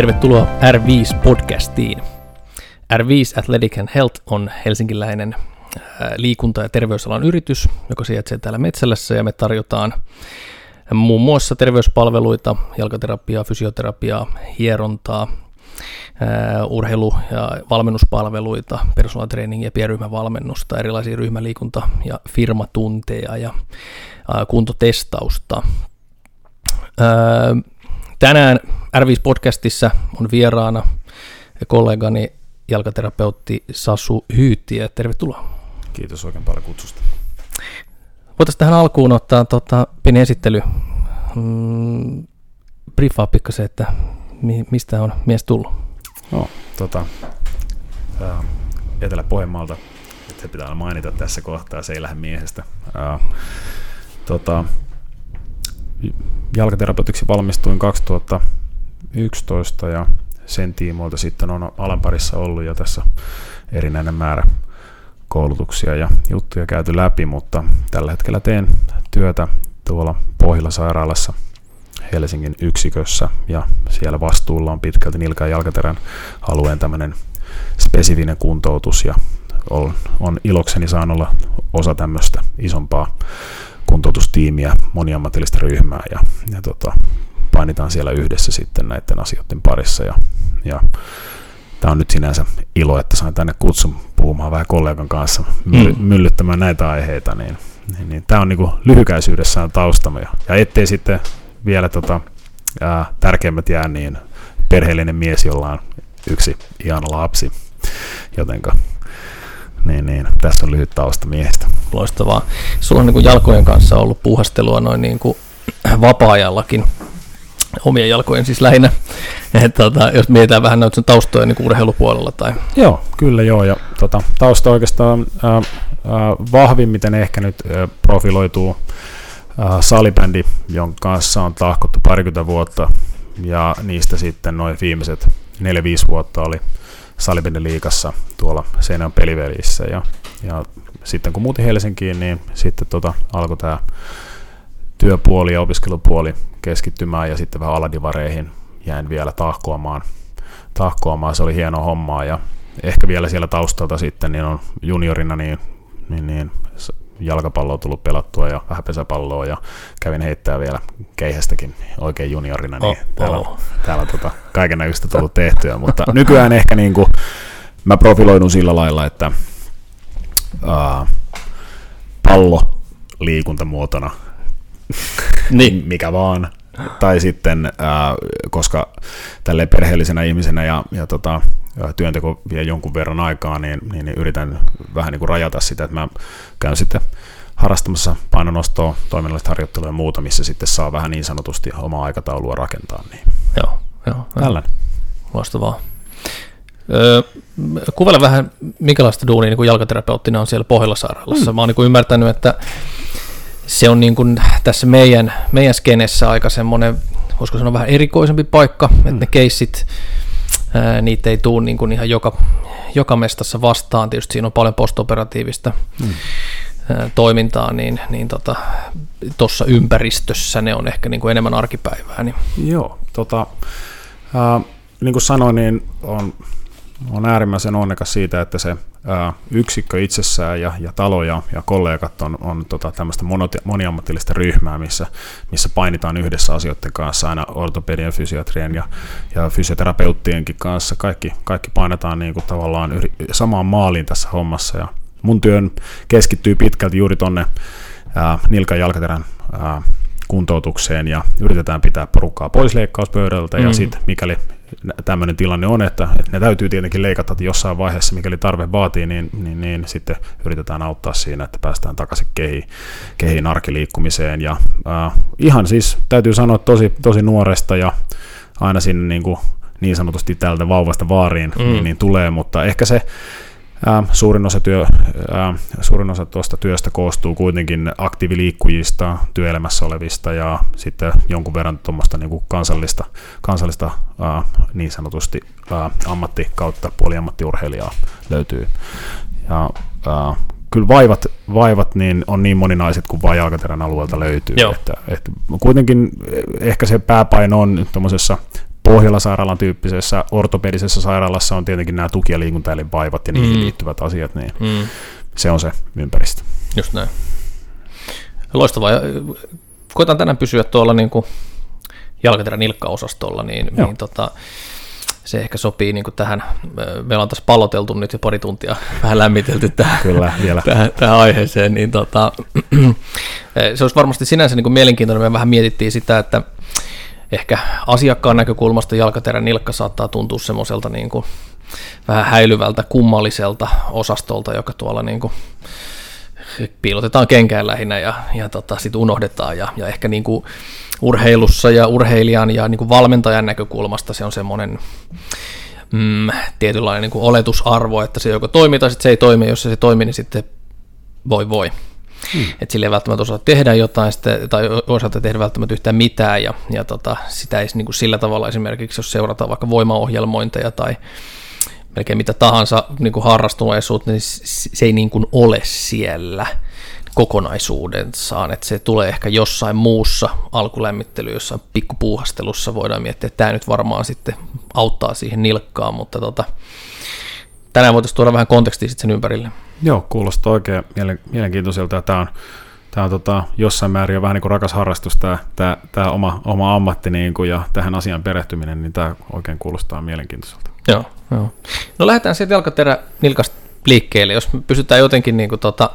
Tervetuloa R5-podcastiin. R5 Athletic and Health on helsinkiläinen liikunta- ja terveysalan yritys, joka sijaitsee täällä Metsälässä ja me tarjotaan muun muassa terveyspalveluita, jalkaterapiaa, fysioterapiaa, hierontaa, urheilu- ja valmennuspalveluita, personal training ja pienryhmävalmennusta, erilaisia ryhmäliikunta- ja firmatunteja ja kuntotestausta. Tänään R5-podcastissa on vieraana kollegani jalkaterapeutti Sasu Hyytiä. Tervetuloa. Kiitos oikein paljon kutsusta. Voitaisiin tähän alkuun ottaa tota, pieni esittely. Mm, briefaa pikkasen, että mi, mistä on mies tullut. No, tota, Etelä-Pohjanmaalta, se pitää mainita tässä kohtaa, se ei lähde miehestä. Ää, tota, jalkaterapeutiksi valmistuin 2011 ja sen tiimoilta sitten on alan parissa ollut jo tässä erinäinen määrä koulutuksia ja juttuja käyty läpi, mutta tällä hetkellä teen työtä tuolla Pohjila-sairaalassa Helsingin yksikössä ja siellä vastuulla on pitkälti nilka- ja jalkaterän alueen tämmöinen spesifinen kuntoutus ja on, on ilokseni saanut olla osa tämmöistä isompaa kuntoutustiimiä, moniammatillista ryhmää ja, ja tota, painitaan siellä yhdessä sitten näiden asioiden parissa ja, ja tämä on nyt sinänsä ilo, että sain tänne kutsun puhumaan vähän kollegan kanssa my- mm. myllyttämään näitä aiheita, niin, niin, niin tämä on niin lyhykäisyydessään taustamme. Ja ettei sitten vielä tota, ää, tärkeimmät jää, niin perheellinen mies, jolla on yksi ihana lapsi, jotenka niin, niin, tässä on lyhyt tausta miehestä. Loistavaa. Sulla on niin kuin jalkojen kanssa ollut puhastelua noin niin kuin vapaa-ajallakin, omien jalkojen siis lähinnä. Et, tota, jos mietitään vähän noita taustoja niin urheilupuolella. Tai... Joo, kyllä joo. Ja, tota, tausta oikeastaan ää, ää, vahvimmiten ehkä nyt ää, profiloituu ää, salibändi, jonka kanssa on tahkottu parikymmentä vuotta. Ja niistä sitten noin viimeiset 4-5 vuotta oli salibändin liikassa tuolla Seinän pelivelissä. Ja, ja sitten kun muutin Helsinkiin, niin sitten tota, alkoi tämä työpuoli ja opiskelupuoli keskittymään ja sitten vähän aladivareihin jäin vielä tahkoamaan. tahkoamaan. Se oli hieno hommaa ja ehkä vielä siellä taustalta sitten niin on juniorina niin, niin, niin jalkapalloa tullut pelattua ja vähän pesäpalloa ja kävin heittää vielä keihästäkin oikein juniorina, niin oh, täällä, oh. täällä tota, kaiken näköistä tullut tehtyä, mutta nykyään ehkä niin kuin, mä profiloidun sillä lailla, että uh, pallo liikuntamuotona, niin. mikä vaan, tai sitten, äh, koska tälle perheellisenä ihmisenä ja, ja tota, työnteko vie jonkun verran aikaa, niin, niin, niin yritän vähän niin kuin rajata sitä, että mä käyn sitten harrastamassa painonostoa, toiminnallista harjoittelua ja muuta, missä sitten saa vähän niin sanotusti omaa aikataulua rakentaa. Niin. Joo, joo. Tällainen. Loistavaa. Öö, kuvaile vähän, minkälaista duunia niin jalkaterapeuttina on siellä Pohjola-sairaalassa. Mm. Mä oon niin ymmärtänyt, että se on niin kuin tässä meidän, meidän skenessä aika semmoinen, voisiko sanoa vähän erikoisempi paikka, mm. että ne keissit, ää, niitä ei tule niin kuin ihan joka, joka mestassa vastaan. Tietysti siinä on paljon postoperatiivista mm. ää, toimintaa, niin, niin tuossa tota, ympäristössä ne on ehkä niin kuin enemmän arkipäivää. Niin. Joo, tota, ää, niin kuin sanoin, niin on on äärimmäisen onnekas siitä, että se yksikkö itsessään ja, ja talo ja, ja kollegat on, on tota, tämmöistä moniammatillista ryhmää, missä, missä painitaan yhdessä asioiden kanssa, aina ortopedian, fysiatrien ja, ja fysioterapeuttienkin kanssa. Kaikki, kaikki painetaan niin kuin tavallaan yri, samaan maaliin tässä hommassa. Ja mun työn keskittyy pitkälti juuri tonne ää, nilkan jalkaterän ää, kuntoutukseen ja yritetään pitää porukkaa pois leikkauspöydältä mm. ja sitten mikäli tämmöinen tilanne on, että, että ne täytyy tietenkin leikata jossain vaiheessa, mikäli tarve vaatii, niin, niin, niin sitten yritetään auttaa siinä, että päästään takaisin kehiin, kehiin arkiliikkumiseen. Ja, äh, ihan siis täytyy sanoa tosi, tosi nuoresta ja aina sinne niin, kuin, niin sanotusti tältä vauvasta vaariin mm. niin, niin tulee, mutta ehkä se Ää, suurin osa, työ, ää, suurin osa tuosta työstä koostuu kuitenkin aktiiviliikkujista, työelämässä olevista ja sitten jonkun verran tuommoista niin kansallista, kansallista ää, niin sanotusti ää, ammatti kautta puoliammattiurheilijaa löytyy. Ja, ää, kyllä vaivat, vaivat niin on niin moninaiset kuin vain jalkaterän alueelta löytyy. Että, että kuitenkin ehkä se pääpaino on tuommoisessa Pohjola-sairaalan tyyppisessä ortopedisessä sairaalassa on tietenkin nämä tuki- ja liikuntaelinvaivat ja niihin mm. liittyvät asiat, niin mm. se on se ympäristö. Just näin. Loistavaa. Koitan tänään pysyä tuolla niin kuin jalkaterän nilkkaosastolla, niin, niin tota, se ehkä sopii niin kuin tähän, meillä on tässä palloteltu nyt jo pari tuntia, vähän lämmitelty tähän, Kyllä, vielä. tähän, tähän aiheeseen, niin tota, se olisi varmasti sinänsä niin kuin mielenkiintoinen, me vähän mietittiin sitä, että ehkä asiakkaan näkökulmasta jalkaterän nilkka saattaa tuntua semmoiselta niin kuin vähän häilyvältä, kummalliselta osastolta, joka tuolla niin kuin piilotetaan kenkään lähinnä ja, ja tota, sitten unohdetaan ja, ja ehkä niin kuin urheilussa ja urheilijan ja niin kuin valmentajan näkökulmasta se on semmoinen mm, tietynlainen niin kuin oletusarvo, että se joko toimii tai sitten se ei toimi, jos se, se toimii, niin sitten voi voi. Hmm. Että sille ei välttämättä osaa tehdä jotain sitten, tai osata tehdä välttämättä yhtään mitään, ja, ja tota, sitä ei niin kuin sillä tavalla esimerkiksi, jos seurataan vaikka voimaohjelmointeja tai melkein mitä tahansa niin kuin harrastuneisuutta, niin se ei niin kuin ole siellä kokonaisuudessaan, että se tulee ehkä jossain muussa alkulämmittely, jossain pikkupuuhastelussa voidaan miettiä, että tämä nyt varmaan sitten auttaa siihen nilkkaan, mutta tota, tänään voitaisiin tuoda vähän kontekstia sitten sen ympärille. Joo, kuulostaa oikein mielenkiintoiselta. Tämä on, tämä on tota, jossain määrin jo vähän niin kuin rakas harrastus, tämä, tämä, tämä oma, oma ammatti niin kuin, ja tähän asiaan perehtyminen, niin tämä oikein kuulostaa mielenkiintoiselta. Joo, joo. No lähdetään sieltä jalkaterä nilkasta liikkeelle, jos pysytään jotenkin niin kuin, tota,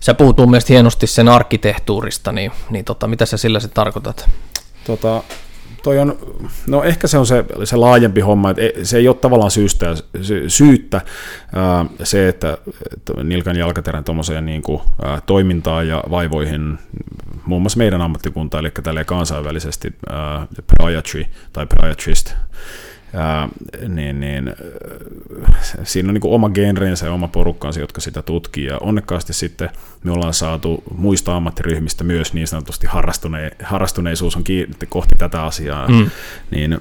Sä puhut mun mielestä hienosti sen arkkitehtuurista, niin, niin tota, mitä sä sillä se tarkoitat? Tota, toi on, no ehkä se on se, se laajempi homma, että se ei ole tavallaan syystä, syyttä se, että, nilkan jalkaterän tuommoiseen niin toimintaan ja vaivoihin, muun muassa meidän ammattikunta, eli tälle kansainvälisesti podiatry tai podiatrist, ää, niin, niin, siinä on niin oma genreensä ja oma porukkansa, jotka sitä tutkii, ja onnekkaasti sitten me ollaan saatu muista ammattiryhmistä myös niin sanotusti harrastune, harrastuneisuus on kiinni kohti tätä asiaa, mm. niin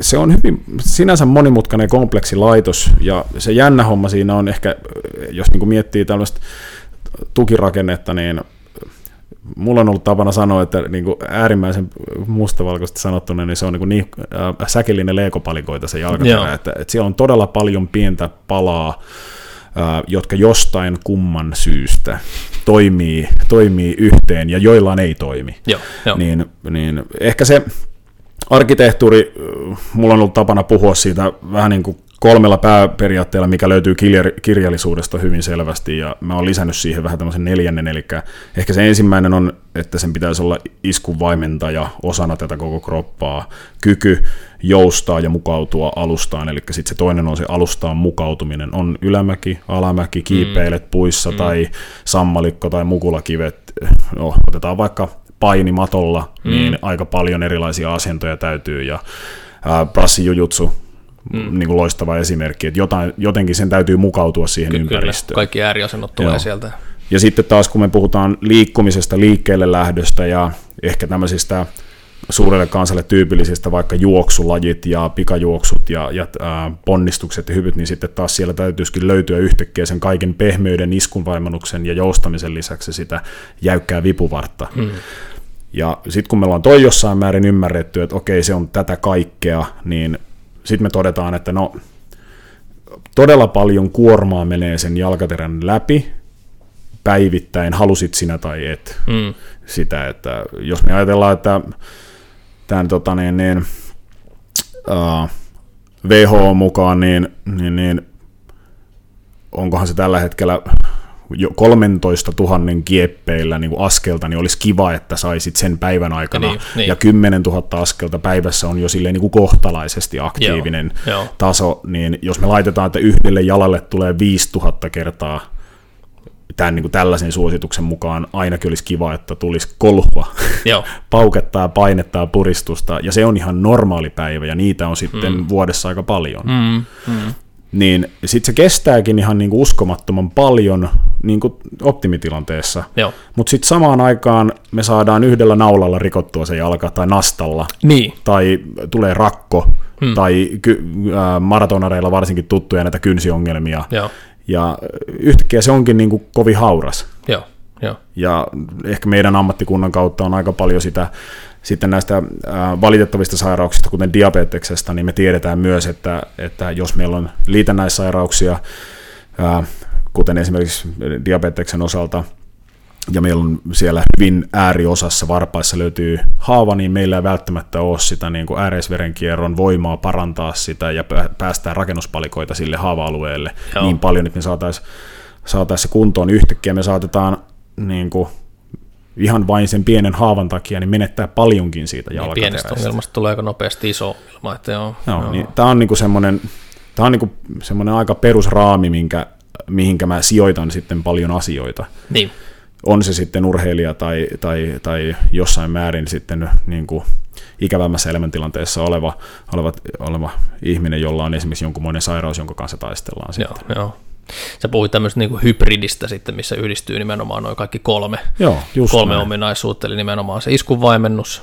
se on hyvin sinänsä monimutkainen kompleksi laitos, ja se jännä homma siinä on ehkä, jos niin miettii tällaista tukirakennetta, niin mulla on ollut tapana sanoa, että niin kuin äärimmäisen mustavalkoisesti sanottuna, niin se on niin, kuin niin äh, säkillinen leekopalikoita se jalkaterä, että, että siellä on todella paljon pientä palaa, äh, jotka jostain kumman syystä toimii, toimii yhteen ja joillain ei toimi. Joo, jo. Niin, niin ehkä se arkkitehtuuri, äh, mulla on ollut tapana puhua siitä vähän niin kuin kolmella pääperiaatteella, mikä löytyy kirjallisuudesta hyvin selvästi, ja mä oon lisännyt siihen vähän tämmöisen neljännen, eli ehkä se ensimmäinen on, että sen pitäisi olla iskuvaimentaja osana tätä koko kroppaa, kyky joustaa ja mukautua alustaan, eli sitten se toinen on se alustaan mukautuminen, on ylämäki, alamäki, kiipeilet mm. puissa mm. tai sammalikko tai mukulakivet, no, otetaan vaikka painimatolla, mm. niin aika paljon erilaisia asentoja täytyy, ja prassijujutsu, mm. niin kuin loistava esimerkki, että jotain, jotenkin sen täytyy mukautua siihen Kyllä, ympäristöön. Kaikki ääriasennot tulee Joo. sieltä. Ja sitten taas kun me puhutaan liikkumisesta, liikkeelle lähdöstä ja ehkä tämmöisistä suurelle kansalle tyypillisistä vaikka juoksulajit ja pikajuoksut ja, ja äh, ponnistukset ja hyvyt, niin sitten taas siellä täytyisikin löytyä yhtäkkiä sen kaiken pehmeyden, iskunvaimennuksen ja joustamisen lisäksi sitä jäykkää vipuvartta. Hmm. Ja sitten kun me ollaan toi jossain määrin ymmärretty, että okei, se on tätä kaikkea, niin sitten me todetaan, että no todella paljon kuormaa menee sen jalkaterän läpi päivittäin, halusit sinä tai et mm. sitä, että jos me ajatellaan, että tämän tota, niin, niin, uh, WHO mukaan, niin, niin, niin onkohan se tällä hetkellä jo 13 000 kieppeillä niin kuin askelta, niin olisi kiva, että saisit sen päivän aikana. Niin, niin. Ja 10 000 askelta päivässä on jo silleen niin kuin kohtalaisesti aktiivinen joo, joo. taso, niin jos me laitetaan, että yhdelle jalalle tulee 5000 kertaa tämän niin kuin tällaisen suosituksen mukaan ainakin olisi kiva, että tulisi kolhua, Joo. paukettaa, painettaa, puristusta, ja se on ihan normaali päivä, ja niitä on sitten mm. vuodessa aika paljon. Mm. Mm niin sitten se kestääkin ihan niin kuin uskomattoman paljon niin kuin optimitilanteessa. Mutta sitten samaan aikaan me saadaan yhdellä naulalla rikottua se jalka tai nastalla. Niin. Tai tulee rakko hmm. tai ky- äh, maratonareilla varsinkin tuttuja näitä kynsiongelmia. Joo. Ja yhtäkkiä se onkin niin kuin kovin hauras. Joo. Joo. Ja ehkä meidän ammattikunnan kautta on aika paljon sitä sitten näistä valitettavista sairauksista, kuten diabeteksesta, niin me tiedetään myös, että, että jos meillä on liitännäissairauksia, kuten esimerkiksi diabeteksen osalta, ja meillä on siellä hyvin ääriosassa varpaissa löytyy haava, niin meillä ei välttämättä ole sitä niin kuin ääreisverenkierron voimaa parantaa sitä ja päästään rakennuspalikoita sille haava-alueelle Joo. niin paljon, että me saataisiin saatais se kuntoon yhtäkkiä. Me saatetaan niin kuin, ihan vain sen pienen haavan takia niin menettää paljonkin siitä niin, jalkaterästä. Pienestä ongelmasta tulee aika nopeasti iso ongelma. Että joo, joo, joo. Niin, tämä on niin kuin semmoinen, tämä on niin kuin semmoinen aika perusraami, minkä, mihinkä mä sijoitan sitten paljon asioita. Niin on se sitten urheilija tai, tai, tai jossain määrin sitten niin kuin ikävämmässä elämäntilanteessa oleva, oleva, oleva ihminen, jolla on esimerkiksi jonkunmoinen sairaus, jonka kanssa taistellaan joo, sitten. Joo. Sä puhuit tämmöistä niin hybridistä sitten, missä yhdistyy nimenomaan noin kaikki kolme, Joo, just kolme näin. ominaisuutta, eli nimenomaan se iskunvaimennus,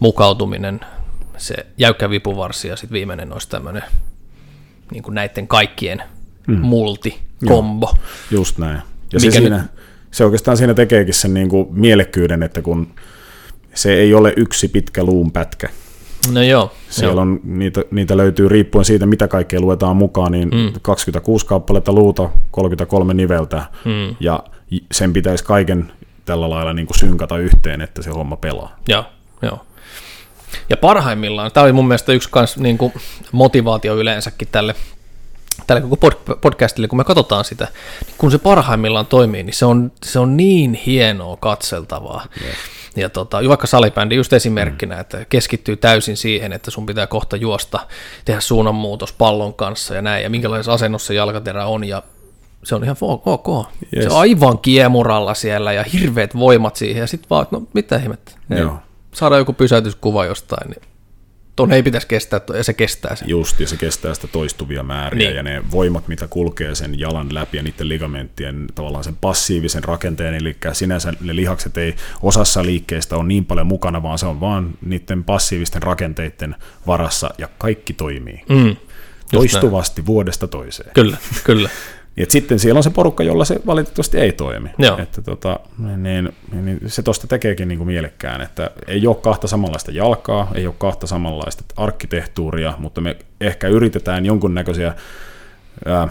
mukautuminen, se jäykkä vipuvarsi ja sitten viimeinen olisi tämmöinen niin kuin näiden kaikkien mm. multi, kombo. Just näin. Ja se siinä, se oikeastaan siinä tekeekin sen niin kuin mielekkyyden, että kun se ei ole yksi pitkä luun pätkä. No joo. Siellä joo. on, niitä, niitä löytyy riippuen siitä, mitä kaikkea luetaan mukaan, niin mm. 26 kappaletta luuta, 33 niveltä, mm. ja sen pitäisi kaiken tällä lailla niin kuin synkata yhteen, että se homma pelaa. Joo, joo. Ja parhaimmillaan, tämä oli mun mielestä yksi kans, niin kuin motivaatio yleensäkin tälle tälle koko podcastille, kun me katsotaan sitä, niin kun se parhaimmillaan toimii, niin se on, se on niin hienoa katseltavaa. Yeah. Ja tota, vaikka salibändi just esimerkkinä, mm. että keskittyy täysin siihen, että sun pitää kohta juosta, tehdä suunnanmuutos pallon kanssa ja näin, ja minkälaisessa asennossa jalkaterä on, ja se on ihan ok. Yes. Se on aivan kiemuralla siellä ja hirveät voimat siihen, ja sitten vaan, no mitä ihmettä, Joo. saadaan joku pysäytyskuva jostain, niin tuon ei pitäisi kestää, ja se kestää sen. Just, ja se kestää sitä toistuvia määriä, niin. ja ne voimat, mitä kulkee sen jalan läpi, ja niiden ligamenttien tavallaan sen passiivisen rakenteen, eli sinänsä ne lihakset ei osassa liikkeestä ole niin paljon mukana, vaan se on vaan niiden passiivisten rakenteiden varassa, ja kaikki toimii. Mm. Toistuvasti näin. vuodesta toiseen. Kyllä, kyllä. Et sitten siellä on se porukka, jolla se valitettavasti ei toimi. Joo. Että tota, niin, niin se tuosta tekeekin niin kuin mielekkään, että ei ole kahta samanlaista jalkaa, ei ole kahta samanlaista arkkitehtuuria, mutta me ehkä yritetään jonkunnäköisiä ää,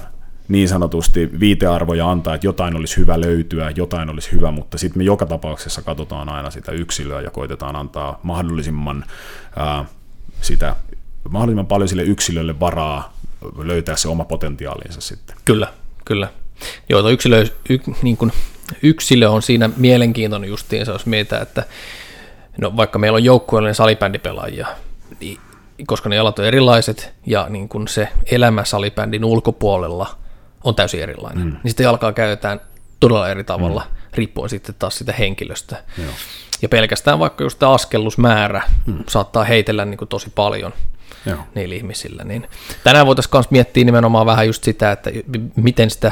niin sanotusti viitearvoja antaa, että jotain olisi hyvä löytyä, jotain olisi hyvä, mutta sitten me joka tapauksessa katsotaan aina sitä yksilöä ja koitetaan antaa mahdollisimman ää, sitä mahdollisimman paljon sille yksilölle varaa löytää se oma potentiaalinsa sitten. Kyllä, Kyllä. Joo, tuo yksilö, y, niin kuin, yksilö on siinä mielenkiintoinen justiinsa, jos mietitään, että no, vaikka meillä on joukkueellinen salibändipelaajia, niin, koska ne jalat on erilaiset ja niin kuin se elämä salibändin ulkopuolella on täysin erilainen, mm. niin sitten jalkaa käytetään todella eri tavalla, mm. riippuen sitten taas sitä henkilöstä. Joo. Ja pelkästään vaikka just tämä askellusmäärä mm. saattaa heitellä niin kuin tosi paljon Joo. niillä ihmisillä. Niin tänään voitaisiin myös miettiä nimenomaan vähän just sitä, että miten sitä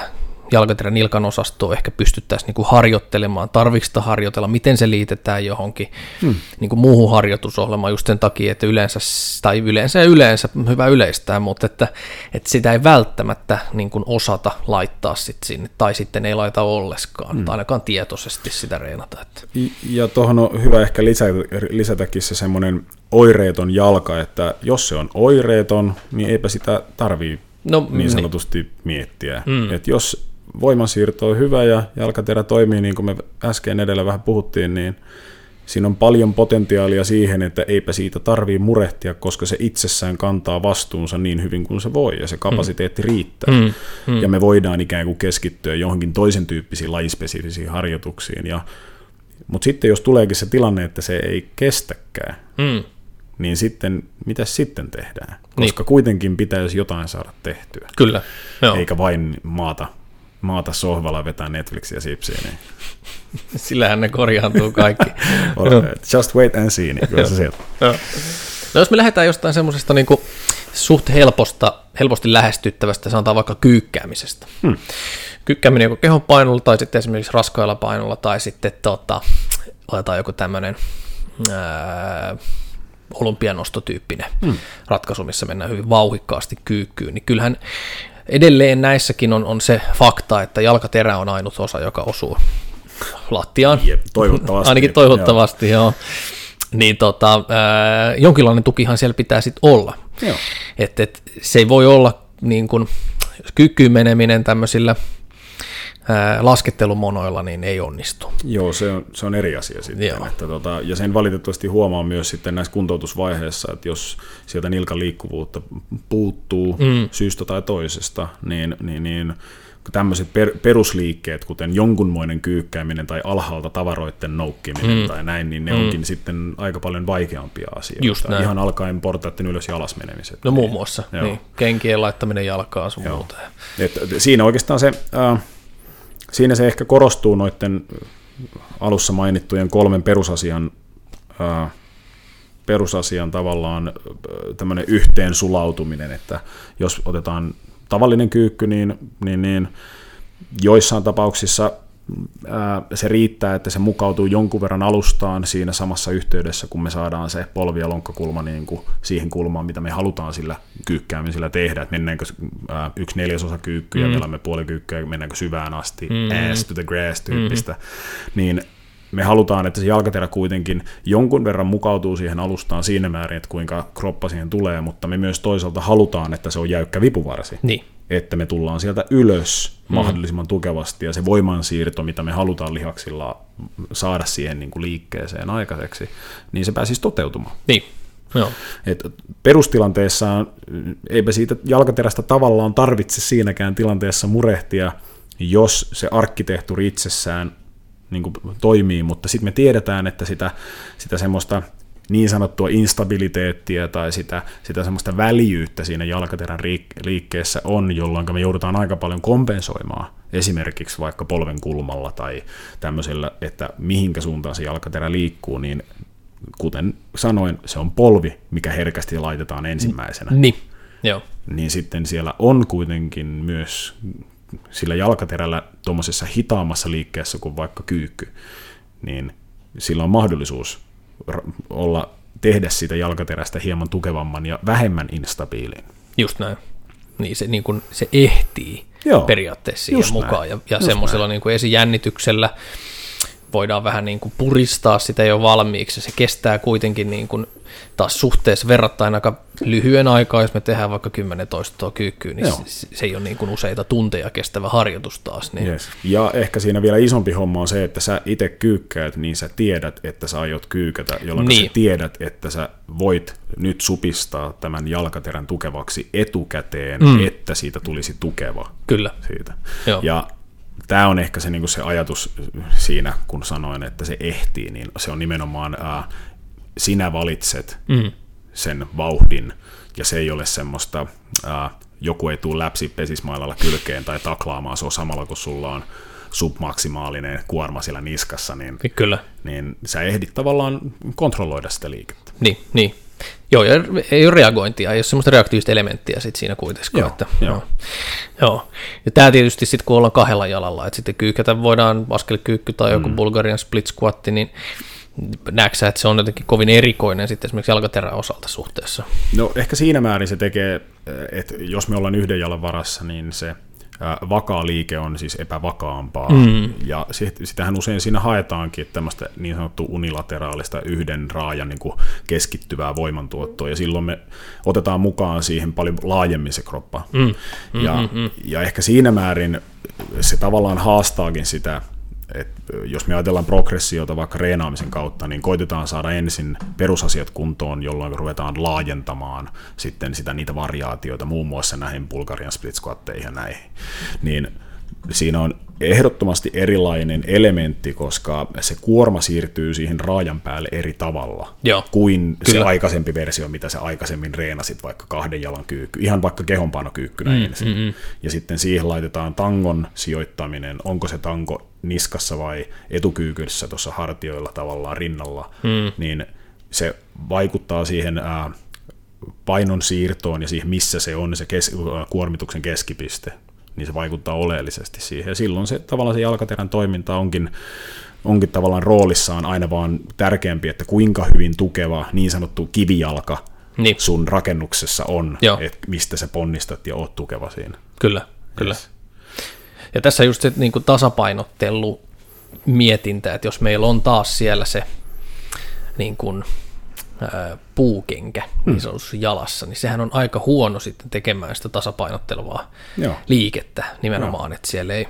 jalkaterän nilkan osastoa ehkä pystyttäisiin niin kuin harjoittelemaan, tarvitsetko harjoitella, miten se liitetään johonkin hmm. niin kuin muuhun harjoitusohjelmaan just sen takia, että yleensä, tai yleensä ja yleensä, hyvä yleistää, mutta että, että sitä ei välttämättä niin kuin osata laittaa sit sinne, tai sitten ei laita olleskaan, hmm. tai ainakaan tietoisesti sitä reenata. Että. Ja tuohon on hyvä ehkä lisätä, lisätäkin se semmoinen oireeton jalka, että jos se on oireeton, niin eipä sitä tarvii no, niin, niin. sanotusti niin. miettiä. Mm. Et jos voimansiirto on hyvä ja jalkaterä toimii niin kuin me äsken edellä vähän puhuttiin, niin siinä on paljon potentiaalia siihen, että eipä siitä tarvii murehtia, koska se itsessään kantaa vastuunsa niin hyvin kuin se voi ja se kapasiteetti mm. riittää. Mm. Mm. Ja me voidaan ikään kuin keskittyä johonkin toisen tyyppisiin lajispesifisiin harjoituksiin. Ja, mutta sitten jos tuleekin se tilanne, että se ei kestäkään, mm niin sitten mitä sitten tehdään? Koska niin. kuitenkin pitäisi jotain saada tehtyä. Kyllä, joo. Eikä vain maata, maata sohvalla vetää Netflixiä sipsiä. Niin. Sillähän ne korjaantuu kaikki. Just wait and see, niin kyllä se sieltä. No jos me lähdetään jostain semmoisesta niin suht helposta, helposti lähestyttävästä, sanotaan vaikka kyykkäämisestä. Hmm. Kyykkääminen joko kehon painolla tai sitten esimerkiksi raskailla painolla tai sitten tota, otetaan joku tämmöinen olympianostotyyppinen hmm. ratkaisu, missä mennään hyvin vauhikkaasti kyykkyyn, niin kyllähän edelleen näissäkin on, on se fakta, että jalkaterä on ainut osa, joka osuu lattiaan. Jep, toivottavasti. Ainakin toivottavasti, joo. joo. niin tota, ää, jonkinlainen tukihan siellä pitää sitten olla. Joo. Et, et, se ei voi olla niin kun, kykyyn meneminen tämmöisillä laskettelumonoilla, niin ei onnistu. Joo, se on, se on eri asia sitten. Joo. Että tota, ja sen valitettavasti huomaa myös sitten näissä kuntoutusvaiheissa, että jos sieltä nilkan liikkuvuutta puuttuu mm. syystä tai toisesta, niin, niin, niin tämmöiset per, perusliikkeet, kuten jonkunmoinen kyykkääminen tai alhaalta tavaroiden noukkiminen mm. tai näin, niin ne mm. onkin sitten aika paljon vaikeampia asioita. Just näin. Ihan alkaen portaiden ylös ja alas menemiset. No muun muassa, Joo. niin, kenkien laittaminen jalkaan sun muuta. Et siinä oikeastaan se, äh, siinä se ehkä korostuu noiden alussa mainittujen kolmen perusasian, äh, perusasian tavallaan äh, tämmöinen yhteen sulautuminen, että jos otetaan tavallinen kyykky, niin, niin, niin joissain tapauksissa ää, se riittää, että se mukautuu jonkun verran alustaan siinä samassa yhteydessä, kun me saadaan se polvi- ja lonkkakulma niin kuin siihen kulmaan, mitä me halutaan sillä kyykkäämisellä tehdä, että mennäänkö ää, yksi neljäsosa kyykkyä, mm. me puoli kyykkyä, mennäänkö syvään asti, mm. ass to the grass tyyppistä, mm. niin me halutaan, että se jalkaterä kuitenkin jonkun verran mukautuu siihen alustaan siinä määrin, että kuinka kroppa siihen tulee, mutta me myös toisaalta halutaan, että se on jäykkä vipuvarsi. Niin. Että me tullaan sieltä ylös mahdollisimman tukevasti ja se voimansiirto, mitä me halutaan lihaksilla saada siihen niin kuin liikkeeseen aikaiseksi, niin se pääsisi toteutumaan. Niin, joo. Et perustilanteessa eipä siitä jalkaterästä tavallaan tarvitse siinäkään tilanteessa murehtia, jos se arkkitehtuuri itsessään niin kuin toimii, mutta sitten me tiedetään, että sitä, sitä semmoista niin sanottua instabiliteettia tai sitä, sitä semmoista väljyyttä siinä jalkaterän liikkeessä on, jolloin me joudutaan aika paljon kompensoimaan esimerkiksi vaikka polven kulmalla tai tämmöisellä, että mihinkä suuntaan se jalkaterä liikkuu, niin kuten sanoin, se on polvi, mikä herkästi laitetaan ensimmäisenä. Niin, joo. Niin sitten siellä on kuitenkin myös sillä jalkaterällä tuommoisessa hitaammassa liikkeessä kuin vaikka kyykky, niin sillä on mahdollisuus olla, tehdä siitä jalkaterästä hieman tukevamman ja vähemmän instabiilin. Just näin. Niin se, niin kuin, se ehtii Joo, periaatteessa siihen mukaan. näin, Ja, ja just semmoisella niin kuin esijännityksellä voidaan vähän niin kuin puristaa sitä jo valmiiksi. Se kestää kuitenkin niin kuin taas suhteessa verrattain aika lyhyen aikaa, jos me tehdään vaikka 10 toistoa kyykkyyn, niin Joo. se, se ei ole niin kuin useita tunteja kestävä harjoitus taas. Niin, Yes. Ja ehkä siinä vielä isompi homma on se, että sä itse kyykkäät, niin sä tiedät, että sä aiot kyykätä, jolloin Niin. sä tiedät, että sä voit nyt supistaa tämän jalkaterän tukevaksi etukäteen, mm. että siitä tulisi tukeva Kyllä, siitä. Joo. Ja tämä on ehkä se, niin se ajatus siinä, kun sanoin, että se ehtii, niin se on nimenomaan ää, sinä valitset mm. sen vauhdin, ja se ei ole semmoista, ää, joku ei tule läpsi pesismailalla kylkeen tai taklaamaan, se on samalla kun sulla on submaksimaalinen kuorma siellä niskassa, niin, kyllä. niin sä ehdit tavallaan kontrolloida sitä liikettä. Niin, niin. Joo, ja ei ole reagointia, ei ole semmoista reaktiivista elementtiä sit siinä kuitenkaan. Joo, että, joo. joo. joo. Ja tämä tietysti sitten, kun ollaan kahdella jalalla, että sitten kyykätä voidaan askelkyykky tai joku mm. Bulgarian split squat, niin näetkö että se on jotenkin kovin erikoinen sitten esimerkiksi jalkaterän osalta suhteessa? No ehkä siinä määrin se tekee, että jos me ollaan yhden jalan varassa, niin se vakaa liike on siis epävakaampaa. Mm. Ja sit, sitähän usein siinä haetaankin tämmöistä niin sanottua unilateraalista yhden raajan niin kuin keskittyvää voimantuottoa, ja silloin me otetaan mukaan siihen paljon laajemmin se kroppa. Mm. Mm, ja, mm, mm. ja ehkä siinä määrin se tavallaan haastaakin sitä, että jos me ajatellaan progressiota vaikka reenaamisen kautta, niin koitetaan saada ensin perusasiat kuntoon, jolloin ruvetaan laajentamaan sitten sitä niitä variaatioita, muun muassa näihin Bulgarian split squatteihin ja näihin. Niin siinä on ehdottomasti erilainen elementti, koska se kuorma siirtyy siihen raajan päälle eri tavalla Joo, kuin kyllä. se aikaisempi versio, mitä sä aikaisemmin reenasit, vaikka kahden jalan kyykky, ihan vaikka kehonpainokyykkynä mm, ensin. Mm, mm. Ja sitten siihen laitetaan tangon sijoittaminen, onko se tanko niskassa vai etukyykyssä tuossa hartioilla tavallaan rinnalla, mm. niin se vaikuttaa siihen ää, painon siirtoon ja siihen, missä se on se kes- kuormituksen keskipiste, niin se vaikuttaa oleellisesti siihen. Ja silloin se tavallaan se jalkaterän toiminta onkin, onkin tavallaan roolissaan aina vaan tärkeämpi, että kuinka hyvin tukeva niin sanottu kivijalka Niin. sun rakennuksessa on, että mistä sä ponnistat ja oot tukeva siinä. Kyllä, kyllä. Yes. Ja tässä just se niin kuin tasapainottelu mietintä, että jos meillä on taas siellä se niin kuin, puukenkä niin sanotusti jalassa, niin sehän on aika huono sitten tekemään sitä tasapainottelevaa Joo. liikettä nimenomaan, että siellä ei,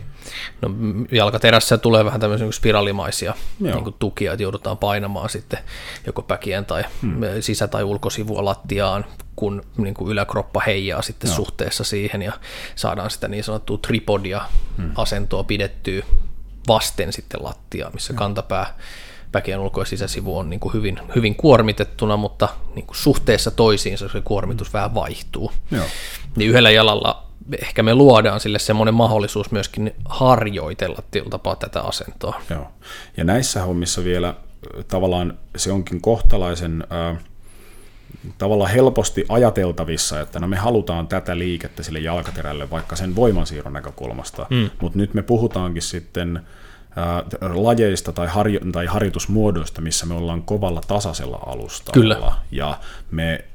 no jalkaterässä tulee vähän tämmöisiä niin spiraalimaisia Joo. niin kuin tukia, että joudutaan painamaan sitten joko päkien tai hmm. sisä- tai ulkosivua lattiaan, kun niin kuin yläkroppa heijaa sitten Joo. suhteessa siihen ja saadaan sitä niin sanottua tripodia hmm. asentoa pidettyä vasten sitten lattiaa, missä kantapää päkien ulko- ja sisäsivu on niin kuin hyvin, hyvin kuormitettuna, mutta niin kuin suhteessa toisiinsa se kuormitus vähän vaihtuu. Joo. Niin yhdellä jalalla ehkä me luodaan sille semmoinen mahdollisuus myöskin harjoitella tietyllä tapaa tätä asentoa. Joo. Ja näissä hommissa vielä ö, tavallaan se onkin kohtalaisen äh, tavallaan helposti ajateltavissa, että no me halutaan tätä liikettä sille jalkaterälle vaikka sen voimansiirron näkökulmasta, mm. mutta nyt me puhutaankin sitten äh, lajeista tai, harjo- tai harjoitusmuodoista, missä me ollaan kovalla tasaisella alustalla. Kyllä. Ja me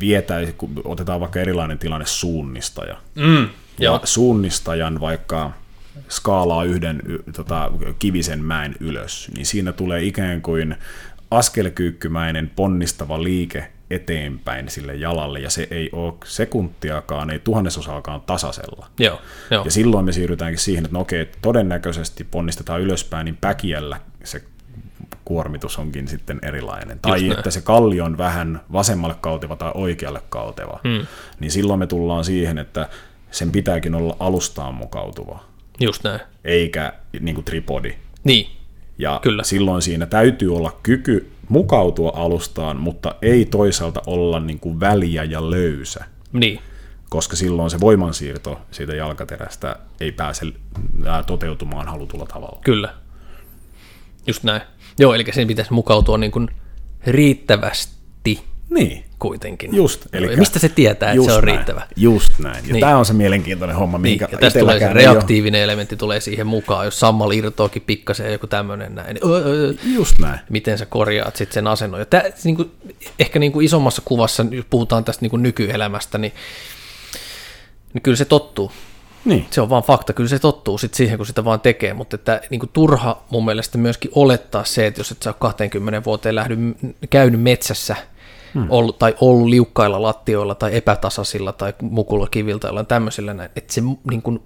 vietäisi, kun otetaan vaikka erilainen tilanne suunnistaja. Mm, Ja suunnistajan vaikka skaalaa yhden tota, kivisen mäen ylös, niin siinä tulee ikään kuin askelkyykkymäinen ponnistava liike eteenpäin sille jalalle, ja se ei ole sekuntiakaan, ei tuhannesosaakaan tasaisella. joo, joo. Ja silloin me siirrytäänkin siihen, että no okei, todennäköisesti ponnistetaan ylöspäin, niin päkiällä se kuormitus onkin sitten erilainen. Tai näin. että se kalli on vähän vasemmalle kalteva tai oikealle kalteva. Hmm. Niin silloin me tullaan siihen, että sen pitääkin olla alustaan mukautuva, just näin. eikä niin kuin tripodi. Niin, Ja Kyllä. silloin siinä täytyy olla kyky mukautua alustaan, mutta ei toisaalta olla niin kuin väliä ja löysä, niin, koska silloin se voimansiirto siitä jalkaterästä ei pääse ää, toteutumaan halutulla tavalla. kyllä. Just näin. Joo, eli sen pitäisi mukautua niin kuin riittävästi Niin, kuitenkin. just. Joo, ja mistä se tietää, että se on näin, riittävä? Just näin. Ja Niin. tämä on se mielenkiintoinen homma, Niin, minkä ja tästä tulee se reaktiivinen elementti tulee siihen mukaan, jos sammal irtoakin pikkasen ja joku tämmöinen näin. Niin, öö, öö, Just näin. miten sä korjaat sitten sen asennon. Ja tää, niin kuin, ehkä niin kuin isommassa kuvassa, jos puhutaan tästä niin kuin nykyelämästä, niin, niin kyllä se tottuu. Niin. Se on vaan fakta, kyllä se tottuu sit siihen, kun sitä vaan tekee, mutta että niin kuin turha mun mielestä myöskin olettaa se, että jos et sä ole 20 vuoteen lähdy, käynyt metsässä hmm. ollut, tai ollut liukkailla lattioilla tai epätasaisilla tai mukulokiviltä tai jollain tämmöisillä, näin, että se niin kuin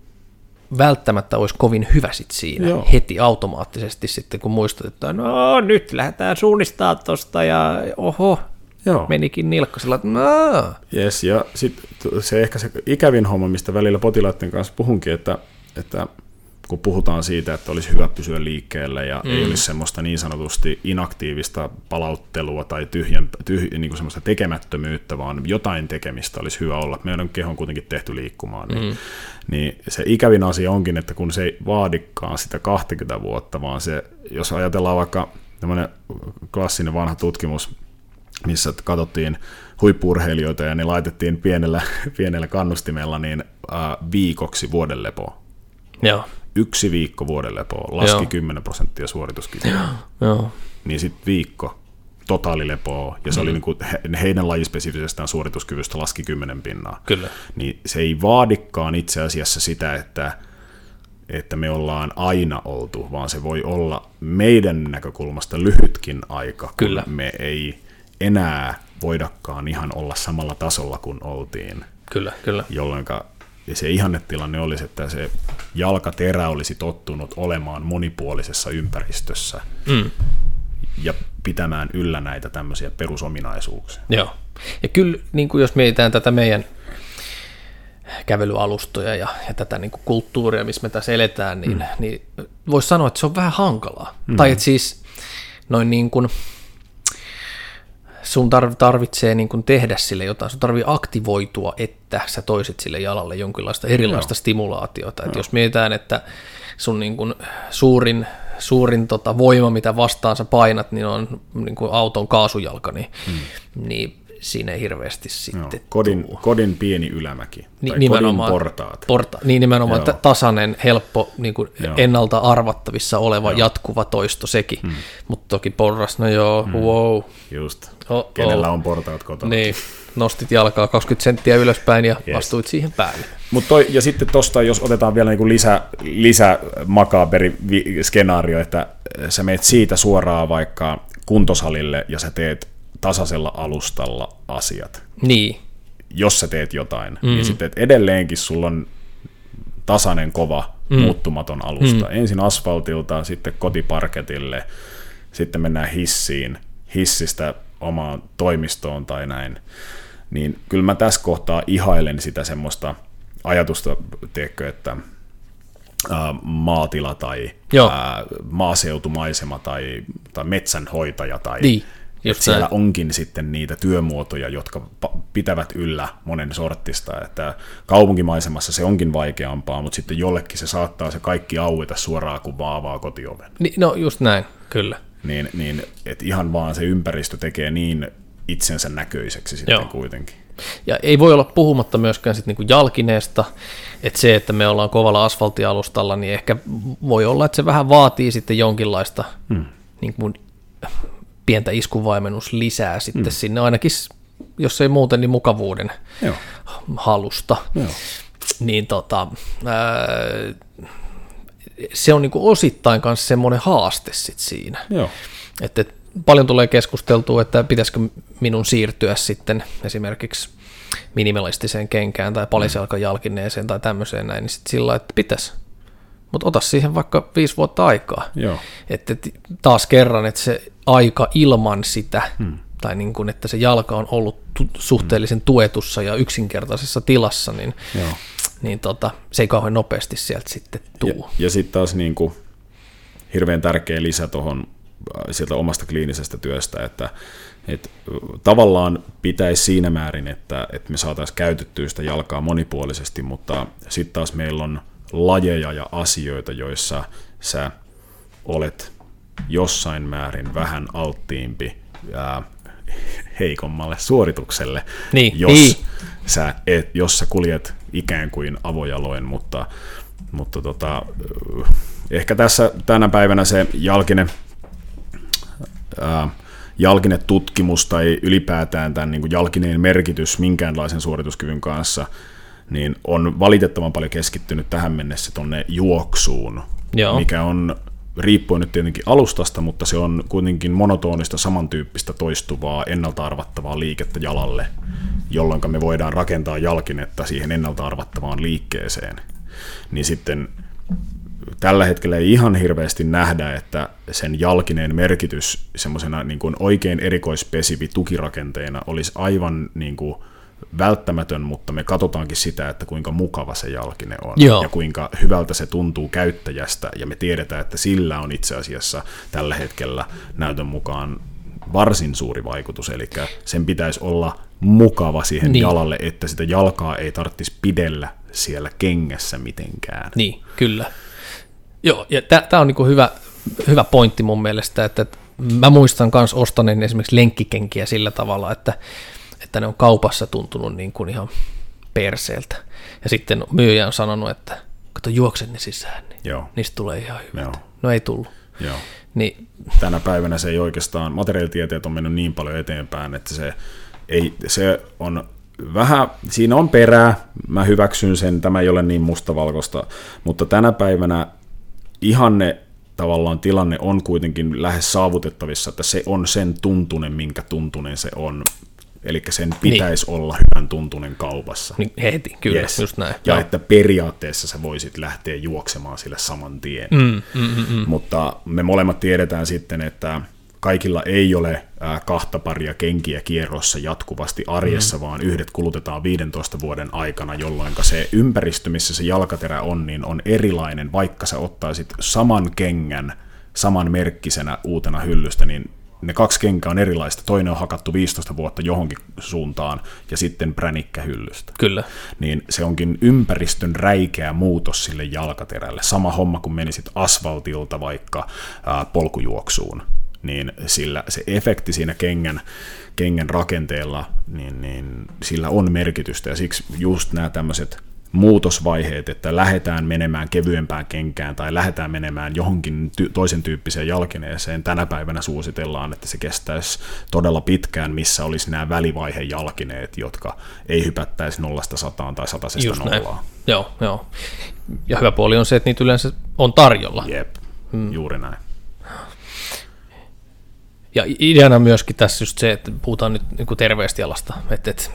välttämättä olisi kovin hyvä sit siinä Joo. heti automaattisesti sitten, kun muistat, että no nyt lähdetään suunnistaa tosta ja oho, Joo. menikin nilkka sillä, että no, Yes, ja sitten se ehkä se ikävin homma, mistä välillä potilaiden kanssa puhunkin, että, että kun puhutaan siitä, että olisi hyvä pysyä liikkeellä ja mm. ei olisi semmoista niin sanotusti inaktiivista palauttelua tai tyhjän, tyh, niin kuin semmoista tekemättömyyttä, vaan jotain tekemistä olisi hyvä olla. Meidän keho on kuitenkin tehty liikkumaan. Niin, mm. niin se ikävin asia onkin, että kun se ei vaadikaan sitä 20 vuotta, vaan se, jos ajatellaan vaikka tämmöinen klassinen vanha tutkimus, missä katsottiin huippurheilijoita ja ne laitettiin pienellä, pienellä kannustimella niin äh, viikoksi vuoden lepoa. joo, Yksi viikko vuoden lepoa, laski Joo. Joo. 10 prosenttia suorituskykyä. joo, niin sitten viikko totaalilepoa, ja se mm. oli niin kuin he, heidän lajispesifisestään suorituskyvystä laski 10 pinnaa. kyllä, Niin se ei vaadikaan itse asiassa sitä, että, että me ollaan aina oltu, vaan se voi olla meidän näkökulmasta lyhytkin aika, Kyllä. kun me ei enää voidakaan ihan olla samalla tasolla kuin oltiin, kyllä, kyllä, jolloin se ihannetilanne olisi, että se jalkaterä olisi tottunut olemaan monipuolisessa ympäristössä mm. ja pitämään yllä näitä tämmöisiä perusominaisuuksia. Joo. Ja kyllä, niin kuin jos mietitään tätä meidän kävelyalustoja ja, ja tätä niin kuin kulttuuria, missä me tässä eletään, niin, mm. niin voisi sanoa, että se on vähän hankalaa. Mm. Tai että siis noin niin kuin, sun tar- tarvitsee niin kuin tehdä sille jotain, sun tarvii aktivoitua, että sä toisit sille jalalle jonkinlaista erilaista Joo. stimulaatiota. Että jos mietitään, että sun niin kuin suurin, suurin tota voima, mitä vastaan sä painat, niin on niin kuin auton kaasujalka, niin, mm. niin siinä ei hirveästi Joo, sitten kodin, tuu. kodin pieni ylämäki, Ni- tai nimenomaan. kodin portaat. Porta, niin nimenomaan Joo. Joo. tasainen, helppo, niin kuin Joo. ennalta arvattavissa oleva joo. jatkuva toisto sekin. Mm. Mutta toki porras, no joo, mm. wow. Just. Oh, Kenellä on portaat kotona. Niin, nostit jalkaa 20 senttiä ylöspäin ja Yes. astuit siihen päälle. Mut toi, ja sitten tuosta, jos otetaan vielä niinku lisä, lisä makaberi skenaario, että sä meet siitä suoraan vaikka kuntosalille ja sä teet tasaisella alustalla asiat. Niin, Jos sä teet jotain, mm. niin sitten edelleenkin sulla on tasainen, kova, mm. muuttumaton alusta. Mm. Ensin asfaltilta, sitten kotiparketille, sitten mennään hissiin, hissistä omaan toimistoon tai näin. Niin kyllä mä tässä kohtaa ihailen sitä semmoista ajatusta, tiedätkö, että ää, maatila tai Joo. ää, maaseutumaisema tai, tai metsänhoitaja tai Niin, että just siellä näin. onkin sitten niitä työmuotoja, jotka pitävät yllä monen sortista, että kaupunkimaisemassa se onkin vaikeampaa, mutta sitten jollekin se saattaa se kaikki aueta suoraan kuin vaan avaa kotioven. Ni, no just näin, kyllä. Niin, niin että ihan vaan se ympäristö tekee niin itsensä näköiseksi sitten Joo. kuitenkin. Ja ei voi olla puhumatta myöskään sit niinku jalkineesta, että se, että me ollaan kovalla asfalttialustalla, niin ehkä voi olla, että se vähän vaatii sitten jonkinlaista hmm. niin kuin pientä iskuvaimennus lisää sitten hmm. sinne, ainakin jos ei muuten, niin mukavuuden Joo. halusta. Joo. Niin tota, ää, se on niinku osittain myös semmoinen haaste sit siinä. Joo. Että et paljon tulee keskusteltua, että pitäisikö minun siirtyä sitten esimerkiksi minimalistiseen kenkään tai paliselkajalkineeseen tai tämmöiseen näin, niin sitten sillä että pitäisi. Mutta ota siihen vaikka viisi vuotta aikaa. Joo. Että et taas kerran, että se aika ilman sitä, hmm. tai niin kuin, että se jalka on ollut tu- suhteellisen tuetussa ja yksinkertaisessa tilassa, niin, Joo. niin tota, se ei kauhean nopeasti sieltä sitten tuu. Ja, ja sitten taas niin kuin, hirveän tärkeä lisä tuohon sieltä omasta kliinisestä työstä, että et, tavallaan pitäisi siinä määrin, että, että me saataisiin käytettyä sitä jalkaa monipuolisesti, mutta sitten taas meillä on lajeja ja asioita, joissa sä olet jossain määrin vähän alttiimpi ää, heikommalle suoritukselle, Niin, jos, niin. Sä et, jos sä kuljet ikään kuin avojaloin, mutta, mutta tota, ehkä tässä tänä päivänä se jalkinen, ää, jalkinetutkimus tai ylipäätään tämän niin kuin jalkineen merkitys minkäänlaisen suorituskyvyn kanssa, niin on valitettavan paljon keskittynyt tähän mennessä tuonne juoksuun, Joo. mikä on riippuen nyt tietenkin alustasta, mutta se on kuitenkin monotonista, samantyyppistä toistuvaa, ennalta arvattavaa liikettä jalalle, jolloin me voidaan rakentaa jalkinetta siihen ennalta arvattavaan liikkeeseen. Niin sitten tällä hetkellä ei ihan hirveästi nähdä, että sen jalkineen merkitys semmoisena niin kuin oikein erikoispesivi tukirakenteena olisi aivan niin kuin välttämätön, mutta me katsotaankin sitä, että kuinka mukava se jalkine on Joo. ja kuinka hyvältä se tuntuu käyttäjästä ja me tiedetään, että sillä on itse asiassa tällä hetkellä näytön mukaan varsin suuri vaikutus, eli sen pitäisi olla mukava siihen Niin. jalalle, että sitä jalkaa ei tarvitsisi pidellä siellä kengässä mitenkään. Niin, kyllä. Joo, ja tämä on niinku hyvä, hyvä pointti mun mielestä, että, että mä muistan myös ostaneen esimerkiksi lenkkikenkiä sillä tavalla, että, että ne on kaupassa tuntunut niin kuin ihan perseeltä. Ja sitten myyjä on sanonut, että kato juoksen ne sisään, niin Joo. niistä tulee ihan hyvät. Joo. No ei tullut. Joo. Niin, tänä päivänä se ei oikeastaan, materiaalitieteet on mennyt niin paljon eteenpäin, että se, ei, se on vähän, siinä on perää, mä hyväksyn sen, tämä ei ole niin mustavalkoista, mutta tänä päivänä ihanne tavallaan tilanne on kuitenkin lähes saavutettavissa, että se on sen tuntunen, minkä tuntunen se on. Eli sen pitäisi niin. olla hyvän tuntunen kaupassa. niin heti, kyllä, Yes. just näin. Ja Joo. että periaatteessa sä voisit lähteä juoksemaan sille saman tien. Mm, mm, mm, mm. Mutta me molemmat tiedetään sitten, että kaikilla ei ole kahta paria kenkiä kierrossa jatkuvasti arjessa, mm. vaan yhdet kulutetaan 15 vuoden aikana, jolloin se ympäristö, missä se jalkaterä on, niin on erilainen, vaikka sä ottaisit saman kengän saman merkkisenä uutena hyllystä, niin ne kaksi kenkää on erilaista. Toinen on hakattu 15 vuotta johonkin suuntaan ja sitten pränikkä hyllystä Kyllä. niin se onkin ympäristön räikeä muutos sille jalkaterälle. Sama homma, kun menisit asfaltilta vaikka ää, polkujuoksuun, niin sillä se efekti siinä kengän, kengän rakenteella, niin, niin sillä on merkitystä, ja siksi just nämä tämmöiset muutosvaiheet, että lähdetään menemään kevyempään kenkään tai lähdetään menemään johonkin ty- toisen tyyppiseen jalkineeseen. Tänä päivänä suositellaan, että se kestäisi todella pitkään, missä olisi nämä välivaihejalkineet, jotka ei hypättäisi nollasta sataan tai satasesta nollaan. Joo, joo. Ja hyvä puoli on se, että niitä yleensä on tarjolla. Jep, hmm. juuri näin. Ja ideana myöskin tässä just se, että puhutaan nyt niin terveestä jalasta. Et, et,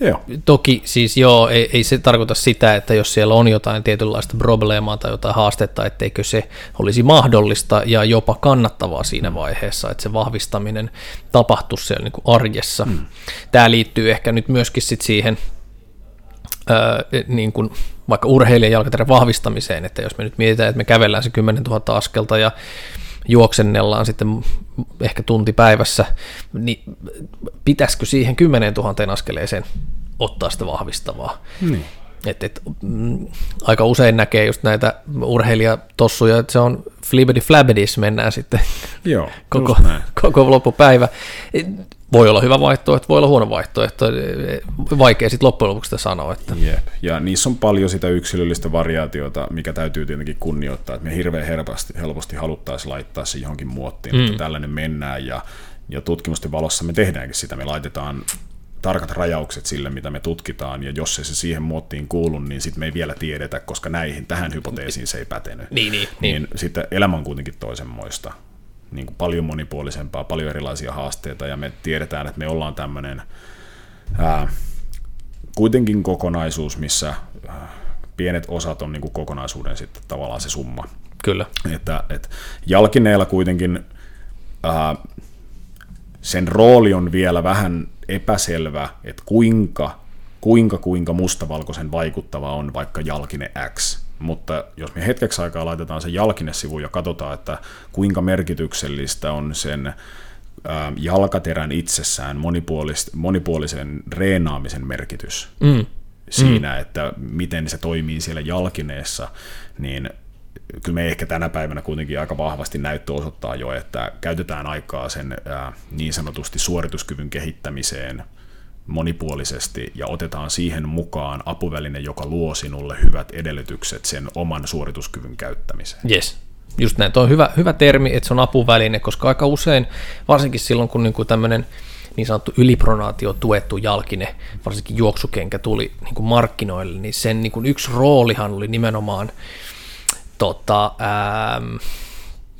Joo. Toki siis joo, ei, ei se tarkoita sitä, että jos siellä on jotain tietynlaista probleemaa tai jotain haastetta, etteikö se olisi mahdollista ja jopa kannattavaa siinä vaiheessa, että se vahvistaminen tapahtuisi siellä niin arjessa. Hmm. Tämä liittyy ehkä nyt myöskin sit siihen öö, niin kuin vaikka urheilijan jalkaterän vahvistamiseen, että jos me nyt mietitään, että me kävellään se 10 000 askelta ja juoksennellaan sitten ehkä tunti päivässä, niin pitäisikö siihen 10 000 askeleeseen ottaa sitä vahvistavaa? Niin. Et, et, mm, aika usein näkee just näitä urheilijatossuja, että se on flibbity flabbedis mennään sitten Joo, koko, koko loppupäivä. Voi olla hyvä vaihtoehto, voi olla huono vaihtoehto, vaikea sitten loppujen lopuksi sitä sanoa. Että. Jep. Ja niissä on paljon sitä yksilöllistä variaatiota, mikä täytyy tietenkin kunnioittaa, että me hirveän helposti, helposti haluttaisiin laittaa se johonkin muottiin, mm. että tällainen mennään ja, ja tutkimusten valossa me tehdäänkin sitä, me laitetaan tarkat rajaukset sille, mitä me tutkitaan, ja jos ei se siihen muottiin kuulu, niin sitten me ei vielä tiedetä, koska näihin, tähän hypoteesiin se ei pätenyt. Niin, niin, niin. niin sitten elämä on kuitenkin toisenmoista. Niin kuin paljon monipuolisempaa, paljon erilaisia haasteita, ja me tiedetään, että me ollaan tämmöinen ää, kuitenkin kokonaisuus, missä ää, pienet osat on niin kuin kokonaisuuden sitten tavallaan se summa. Kyllä. Että, että jalkineella kuitenkin ää, sen rooli on vielä vähän epäselvä, että kuinka, kuinka, kuinka mustavalkoisen vaikuttava on vaikka jalkine X. Mutta jos me hetkeksi aikaa laitetaan se jalkinesivu ja katsotaan, että kuinka merkityksellistä on sen jalkaterän itsessään monipuolis- monipuolisen reenaamisen merkitys mm. siinä, mm. että miten se toimii siellä jalkineessa, niin kyllä me ehkä tänä päivänä kuitenkin aika vahvasti näyttö osoittaa jo, että käytetään aikaa sen niin sanotusti suorituskyvyn kehittämiseen monipuolisesti ja otetaan siihen mukaan apuväline, joka luo sinulle hyvät edellytykset sen oman suorituskyvyn käyttämiseen. Yes. Just näin, tuo on hyvä, hyvä termi, että se on apuväline, koska aika usein, varsinkin silloin kun niinku tämmöinen niin sanottu ylipronaatio tuettu jalkine, varsinkin juoksukenkä tuli niin kuin markkinoille, niin sen niin kuin yksi roolihan oli nimenomaan tota, ähm,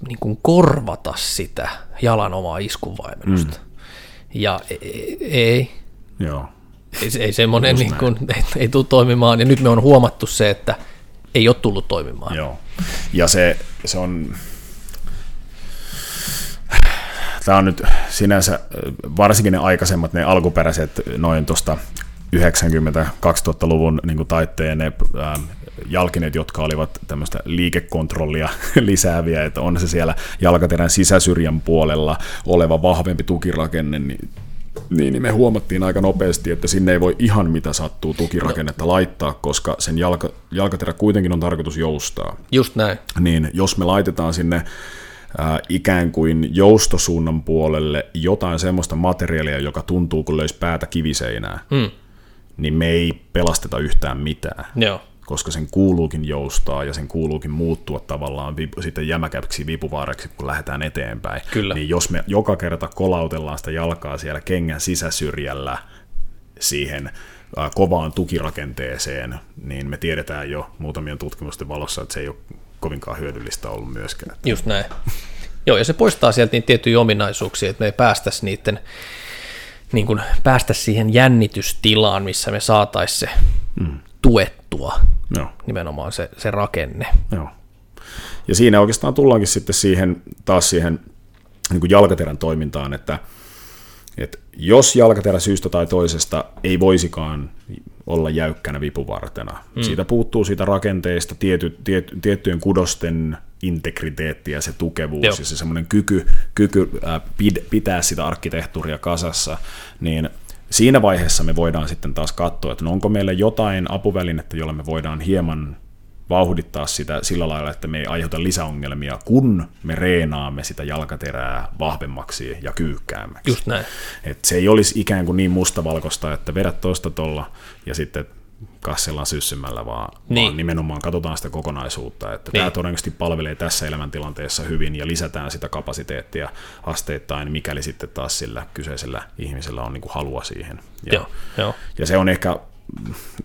niin kuin korvata sitä jalan omaa iskunvaimennusta. Mm. Ja ei, ei, Joo. ei, ei semmoinen niin kuin, ei, ei tule toimimaan, ja nyt me on huomattu se, että ei ole tullut toimimaan. Joo. Ja se, se on, tämä on nyt sinänsä, varsinkin ne aikaisemmat, ne alkuperäiset noin tuosta 90-2000-luvun niin taitteen ne jalkineet, jotka olivat tämmöistä liikekontrollia lisääviä, että on se siellä jalkaterän sisäsyrjän puolella oleva vahvempi tukirakenne, niin niin, niin me huomattiin aika nopeasti, että sinne ei voi ihan mitä sattuu tukirakennetta no. laittaa, koska sen jalka, jalkaterä kuitenkin on tarkoitus joustaa. Just näin. Niin jos me laitetaan sinne äh, ikään kuin joustosuunnan puolelle jotain semmoista materiaalia, joka tuntuu kuin löisi päätä kiviseinää, mm. niin me ei pelasteta yhtään mitään. Joo koska sen kuuluukin joustaa ja sen kuuluukin muuttua tavallaan vipu, sitten jämäkäksi vipuvaareksi, kun lähdetään eteenpäin. Kyllä. Niin jos me joka kerta kolautellaan sitä jalkaa siellä kengän sisäsyrjällä siihen kovaan tukirakenteeseen, niin me tiedetään jo muutamien tutkimusten valossa, että se ei ole kovinkaan hyödyllistä ollut myöskään. Just näin. Joo, ja se poistaa sieltä niin tiettyjä ominaisuuksia, että me ei päästäisi niiden niin kuin päästä siihen jännitystilaan, missä me saataisiin se mm tuettua Joo. nimenomaan se, se rakenne. Joo. Ja siinä oikeastaan tullaankin sitten siihen, taas siihen niin kuin jalkaterän toimintaan, että, että jos jalkaterä syystä tai toisesta ei voisikaan olla jäykkänä vipuvartena, mm. siitä puuttuu siitä rakenteesta tiety, tiet, tiettyjen kudosten integriteetti ja se tukevuus Joo. ja se semmoinen kyky, kyky pid, pitää sitä arkkitehtuuria kasassa, niin – siinä vaiheessa me voidaan sitten taas katsoa, että no onko meillä jotain apuvälinettä, jolla me voidaan hieman vauhdittaa sitä sillä lailla, että me ei aiheuta lisäongelmia, kun me reenaamme sitä jalkaterää vahvemmaksi ja kyykkäämmäksi. Just näin. Et se ei olisi ikään kuin niin mustavalkoista, että vedät tuosta tuolla ja sitten kassellaan syssymällä, vaan, niin. vaan nimenomaan katsotaan sitä kokonaisuutta, että niin. tämä todennäköisesti palvelee tässä elämäntilanteessa hyvin ja lisätään sitä kapasiteettia asteittain, mikäli sitten taas sillä kyseisellä ihmisellä on niin kuin halua siihen. Ja, joo, joo. ja se on ehkä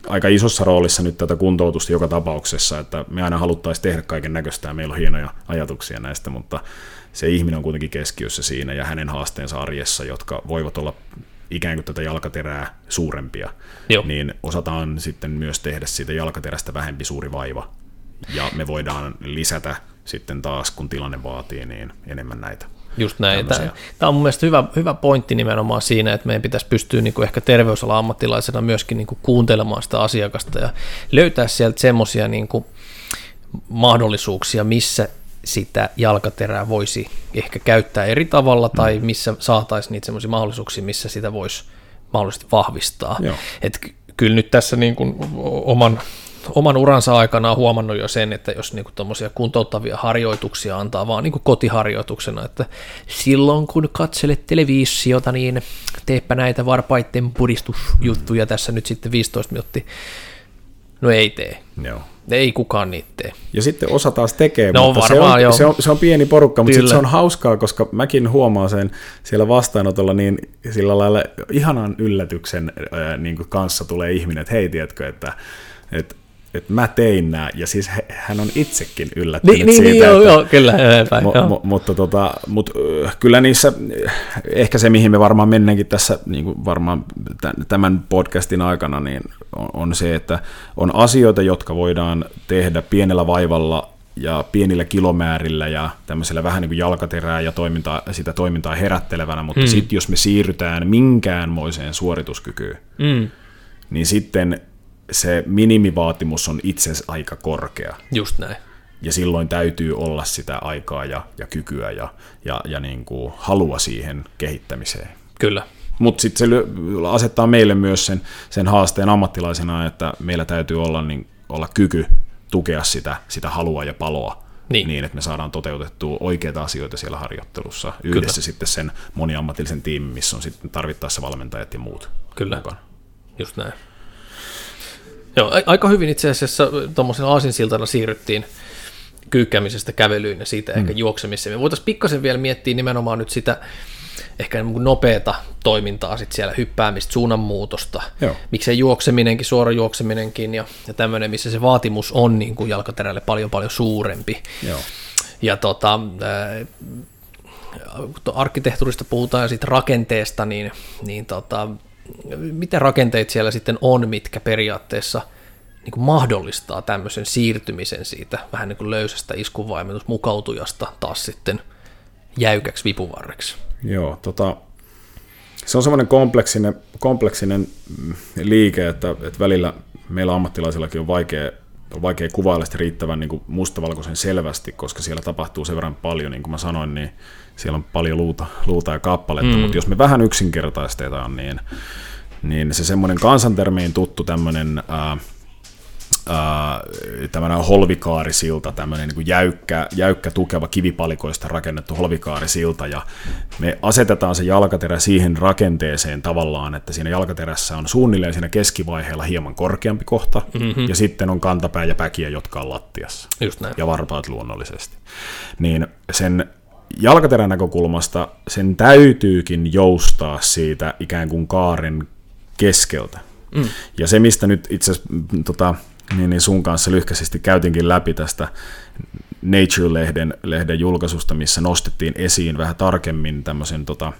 aika isossa roolissa nyt tätä kuntoutusta joka tapauksessa, että me aina haluttaisiin tehdä kaiken näköistä ja meillä on hienoja ajatuksia näistä, mutta se ihminen on kuitenkin keskiössä siinä ja hänen haasteensa arjessa, jotka voivat olla ikään kuin tätä jalkaterää suurempia, Joo. niin osataan sitten myös tehdä siitä jalkaterästä vähempi suuri vaiva. Ja me voidaan lisätä sitten taas, kun tilanne vaatii, niin enemmän näitä. Just näin. Tämä, tämmöisiä. tämä on mun mielestä hyvä, hyvä pointti nimenomaan siinä, että meidän pitäisi pystyä niin kuin ehkä terveysalan ammattilaisena myöskin niin kuin kuuntelemaan sitä asiakasta ja löytää sieltä semmoisia niin mahdollisuuksia, missä sitä jalkaterää voisi ehkä käyttää eri tavalla tai missä saataisiin niitä semmoisia mahdollisuuksia, missä sitä voisi mahdollisesti vahvistaa. Joo. Et ky- kyllä nyt tässä niin kuin oman, oman uransa aikana on huomannut jo sen, että jos niin tuommoisia kuntouttavia harjoituksia antaa vaan niin kuin kotiharjoituksena, että silloin kun katselet televisiota, niin teepä näitä varpaitten puristusjuttuja tässä nyt sitten 15 minuuttia. No ei tee. Joo. Ei kukaan niitä tee. Ja sitten osa taas tekee, No mutta se, varmaan, on, joo. se, on, se on pieni porukka, mutta sitten se on hauskaa, koska mäkin huomaan sen siellä vastaanotolla, niin sillä lailla ihanan yllätyksen ää, niin kuin kanssa tulee ihminen, että hei, tiedätkö, että, että, että mä tein nämä, ja siis hän on itsekin yllättynyt Niin, siitä, niin joo, että, joo, kyllä, eteenpäin, Mo, joo. mo, mutta tota, mut, kyllä niissä, ehkä se mihin me varmaan mennäänkin tässä niin kuin varmaan tä- tämän podcastin aikana, niin on, on se, että on asioita, jotka voidaan tehdä pienellä vaivalla ja pienillä kilomäärillä ja tämmöisellä vähän niin kuin jalkaterää ja toimintaa, sitä toimintaa herättelevänä, mutta hmm. sitten jos me siirrytään minkäänmoiseen suorituskykyyn, Mm, niin sitten se minimivaatimus on itse aika korkea just näin. ja silloin täytyy olla sitä aikaa ja, ja kykyä ja, ja, ja niin kuin halua siihen kehittämiseen. Kyllä, Mutta sitten se asettaa meille myös sen, sen haasteen ammattilaisena, että meillä täytyy olla, niin, olla kyky tukea sitä, sitä halua ja paloa Niin. niin, että me saadaan toteutettua oikeita asioita siellä harjoittelussa yhdessä Kyllä. sitten sen moniammatillisen tiimin, missä on sitten tarvittaessa valmentajat ja muut Kyllä. mukana. Just näin. Joo, aika hyvin itse asiassa tuommoisena aasinsiltana siirryttiin kyykkäämisestä kävelyyn ja siitä mm. ehkä juoksemiseen. Me voitaisiin pikkasen vielä miettiä nimenomaan nyt sitä ehkä niin kuin nopeata toimintaa sit siellä, hyppäämistä, suunnanmuutosta, Joo. miksei juokseminenkin, suora juokseminenkin ja, ja tämmöinen, missä se vaatimus on niin kuin jalkaterälle paljon paljon suurempi. Joo. Ja tota, kun arkkitehtuurista puhutaan ja siitä rakenteesta, niin, niin tota, mitä rakenteet siellä sitten on, mitkä periaatteessa niin kuin mahdollistaa tämmöisen siirtymisen siitä vähän niin kuin löysästä iskuvaimentusmukautujasta taas sitten jäykäksi vipuvarreksi. Joo, tota, se on semmoinen kompleksinen, kompleksinen mm, liike, että, että välillä meillä ammattilaisillakin on vaikea, on vaikea kuvailla sitä riittävän niin kuin mustavalkoisen selvästi, koska siellä tapahtuu sen verran paljon, niin kuin mä sanoin, niin siellä on paljon luuta, luuta ja kappaletta, mm. mutta jos me vähän yksinkertaistetaan, niin, niin se semmoinen kansantermiin tuttu tämmöinen tämmöinen holvikaarisilta, tämmöinen niin jäykkä, jäykkä, tukeva kivipalikoista rakennettu holvikaarisilta, ja me asetetaan se jalkaterä siihen rakenteeseen tavallaan, että siinä jalkaterässä on suunnilleen siinä keskivaiheella hieman korkeampi kohta, mm-hmm. ja sitten on kantapää ja päkiä, jotka on lattiassa, Just näin. ja varpaat luonnollisesti. Niin sen jalkaterän näkökulmasta sen täytyykin joustaa siitä ikään kuin kaaren keskeltä. Mm. Ja se, mistä nyt itse asiassa mm, tota, niin, niin sun kanssa lyhkäisesti käytinkin läpi tästä Nature-lehden lehden julkaisusta, missä nostettiin esiin vähän tarkemmin tämmöisen tota,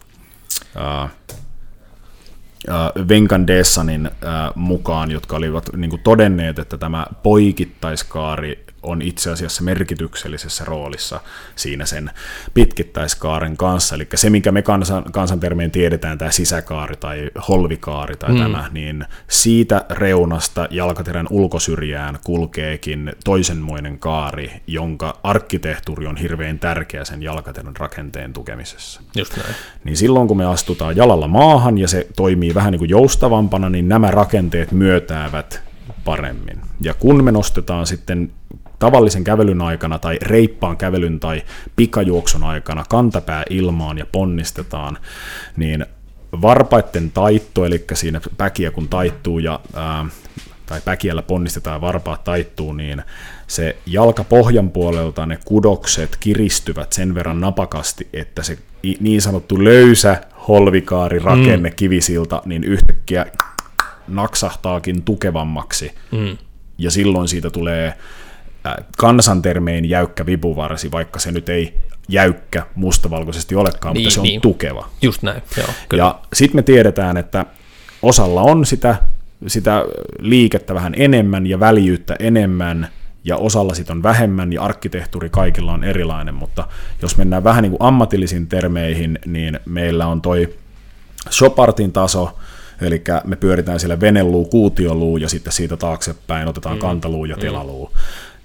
Venkan Dessanin ää, mukaan, jotka olivat niin kuin todenneet, että tämä poikittaiskaari on itse asiassa merkityksellisessä roolissa siinä sen pitkittäiskaaren kanssa. Eli se, minkä me kansan, kansantermeen tiedetään, tämä sisäkaari tai holvikaari tai mm. tämä, niin siitä reunasta jalkaterän ulkosyrjään kulkeekin toisenmoinen kaari, jonka arkkitehtuuri on hirveän tärkeä sen jalkaterän rakenteen tukemisessa Just näin. niin silloin kun me astutaan jalalla maahan ja se toimii vähän niin kuin joustavampana, niin nämä rakenteet myötäävät paremmin. Ja kun me nostetaan sitten tavallisen kävelyn aikana tai reippaan kävelyn tai pikajuoksun aikana kantapää ilmaan ja ponnistetaan, niin varpaitten taitto, eli siinä päkiä kun taittuu ja ää, tai päkiällä ponnistetaan ja varpaat taittuu, niin se jalka pohjan puolelta ne kudokset kiristyvät sen verran napakasti, että se niin sanottu löysä holvikaari rakenne mm. kivisilta, niin yhtäkkiä naksahtaakin tukevammaksi. Mm. Ja silloin siitä tulee kansantermein jäykkä vipuvarsi, vaikka se nyt ei jäykkä mustavalkoisesti olekaan, niin, mutta se on niin. tukeva. Just näin, joo. Kyllä. Ja sitten me tiedetään, että osalla on sitä, sitä liikettä vähän enemmän ja väljyyttä enemmän, ja osalla sitä on vähemmän, ja arkkitehtuuri kaikilla on erilainen, mutta jos mennään vähän niin kuin ammatillisiin termeihin, niin meillä on toi Shopartin taso, eli me pyöritään siellä veneluu, kuutioluu, ja sitten siitä taaksepäin otetaan mm. kantaluu ja mm. telaluu.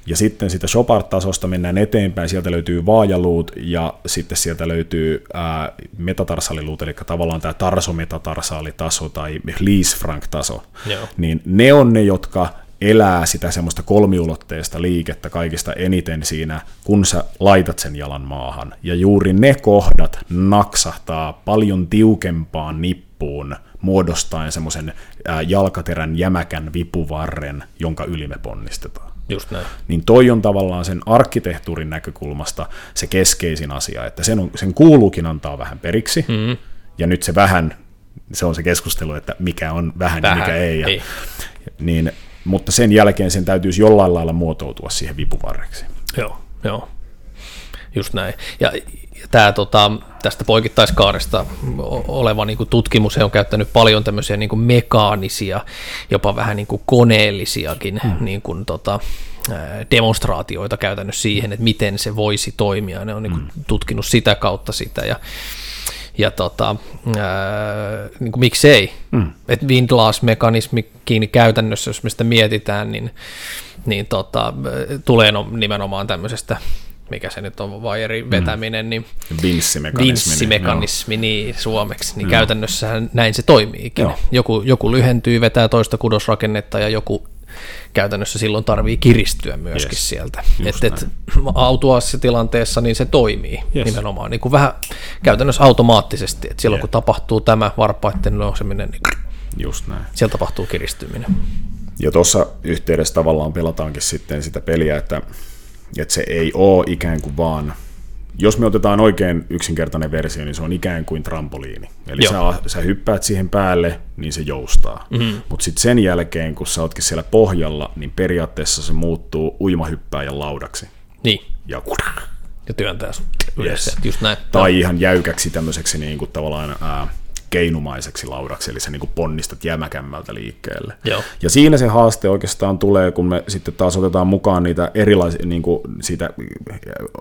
Ja sitten sitä Chopard-tasosta mennään eteenpäin, sieltä löytyy vaajaluut ja sitten sieltä löytyy ää, metatarsaliluut, eli tavallaan tämä tarsometatarsalitaso tai Lees-Frank-taso. Joo. Niin ne on ne, jotka elää sitä semmoista kolmiulotteista liikettä kaikista eniten siinä, kun sä laitat sen jalan maahan. Ja juuri ne kohdat naksahtaa paljon tiukempaan nippuun, muodostaen semmoisen jalkaterän jämäkän vipuvarren, jonka yli me ponnistetaan. Just näin. Niin toi on tavallaan sen arkkitehtuurin näkökulmasta se keskeisin asia, että sen, on, sen kuuluukin antaa vähän periksi, mm-hmm. ja nyt se vähän, se on se keskustelu, että mikä on vähän, vähän ja mikä ei. Ja, ei. Niin, mutta sen jälkeen sen täytyisi jollain lailla muotoutua siihen vipuvarreksi. Joo, joo. Just näin. Ja, tämä tota, tästä poikittaiskaaresta oleva niin kuin tutkimus he on käyttänyt paljon tämmöisiä niin kuin mekaanisia, jopa vähän niin kuin koneellisiakin hmm. niin kuin, tota, demonstraatioita käytännössä siihen, että miten se voisi toimia. Ne on niin kuin, hmm. tutkinut sitä kautta sitä ja ja tota, ää, niin kuin miksei. Mm. Että windlass-mekanismikin käytännössä, jos me sitä mietitään, niin, niin tota, tulee no, nimenomaan tämmöisestä mikä se nyt on, vaijerin mm. vetäminen, niin vinssimekanismi, vinssimekanismi niin, niin suomeksi, niin käytännössä näin se toimiikin. Joku, joku lyhentyy, vetää toista kudosrakennetta ja joku käytännössä silloin tarvii kiristyä myöskin yes. sieltä. Että et, autuaassa tilanteessa niin se toimii yes. nimenomaan niin kuin vähän käytännössä automaattisesti. että silloin yeah. kun tapahtuu tämä varpaiden nouseminen, niin Just näin. siellä tapahtuu kiristyminen. Ja tuossa yhteydessä tavallaan pelataankin sitten sitä peliä, että että se ei ole ikään kuin vaan, jos me otetaan oikein yksinkertainen versio, niin se on ikään kuin trampoliini. Eli sä, sä hyppäät siihen päälle, niin se joustaa. Mm-hmm. Mutta sitten sen jälkeen, kun sä ootkin siellä pohjalla, niin periaatteessa se muuttuu uimahyppääjän laudaksi. Niin. Ja, ja työntää yes. just näin. Tai ihan jäykäksi tämmöiseksi niin kuin tavallaan... Ää, keinumaiseksi laudaksi, eli sä niin kuin ponnistat jämäkämmältä liikkeelle. Joo. Ja siinä se haaste oikeastaan tulee, kun me sitten taas otetaan mukaan niitä erilaisia, niin kuin siitä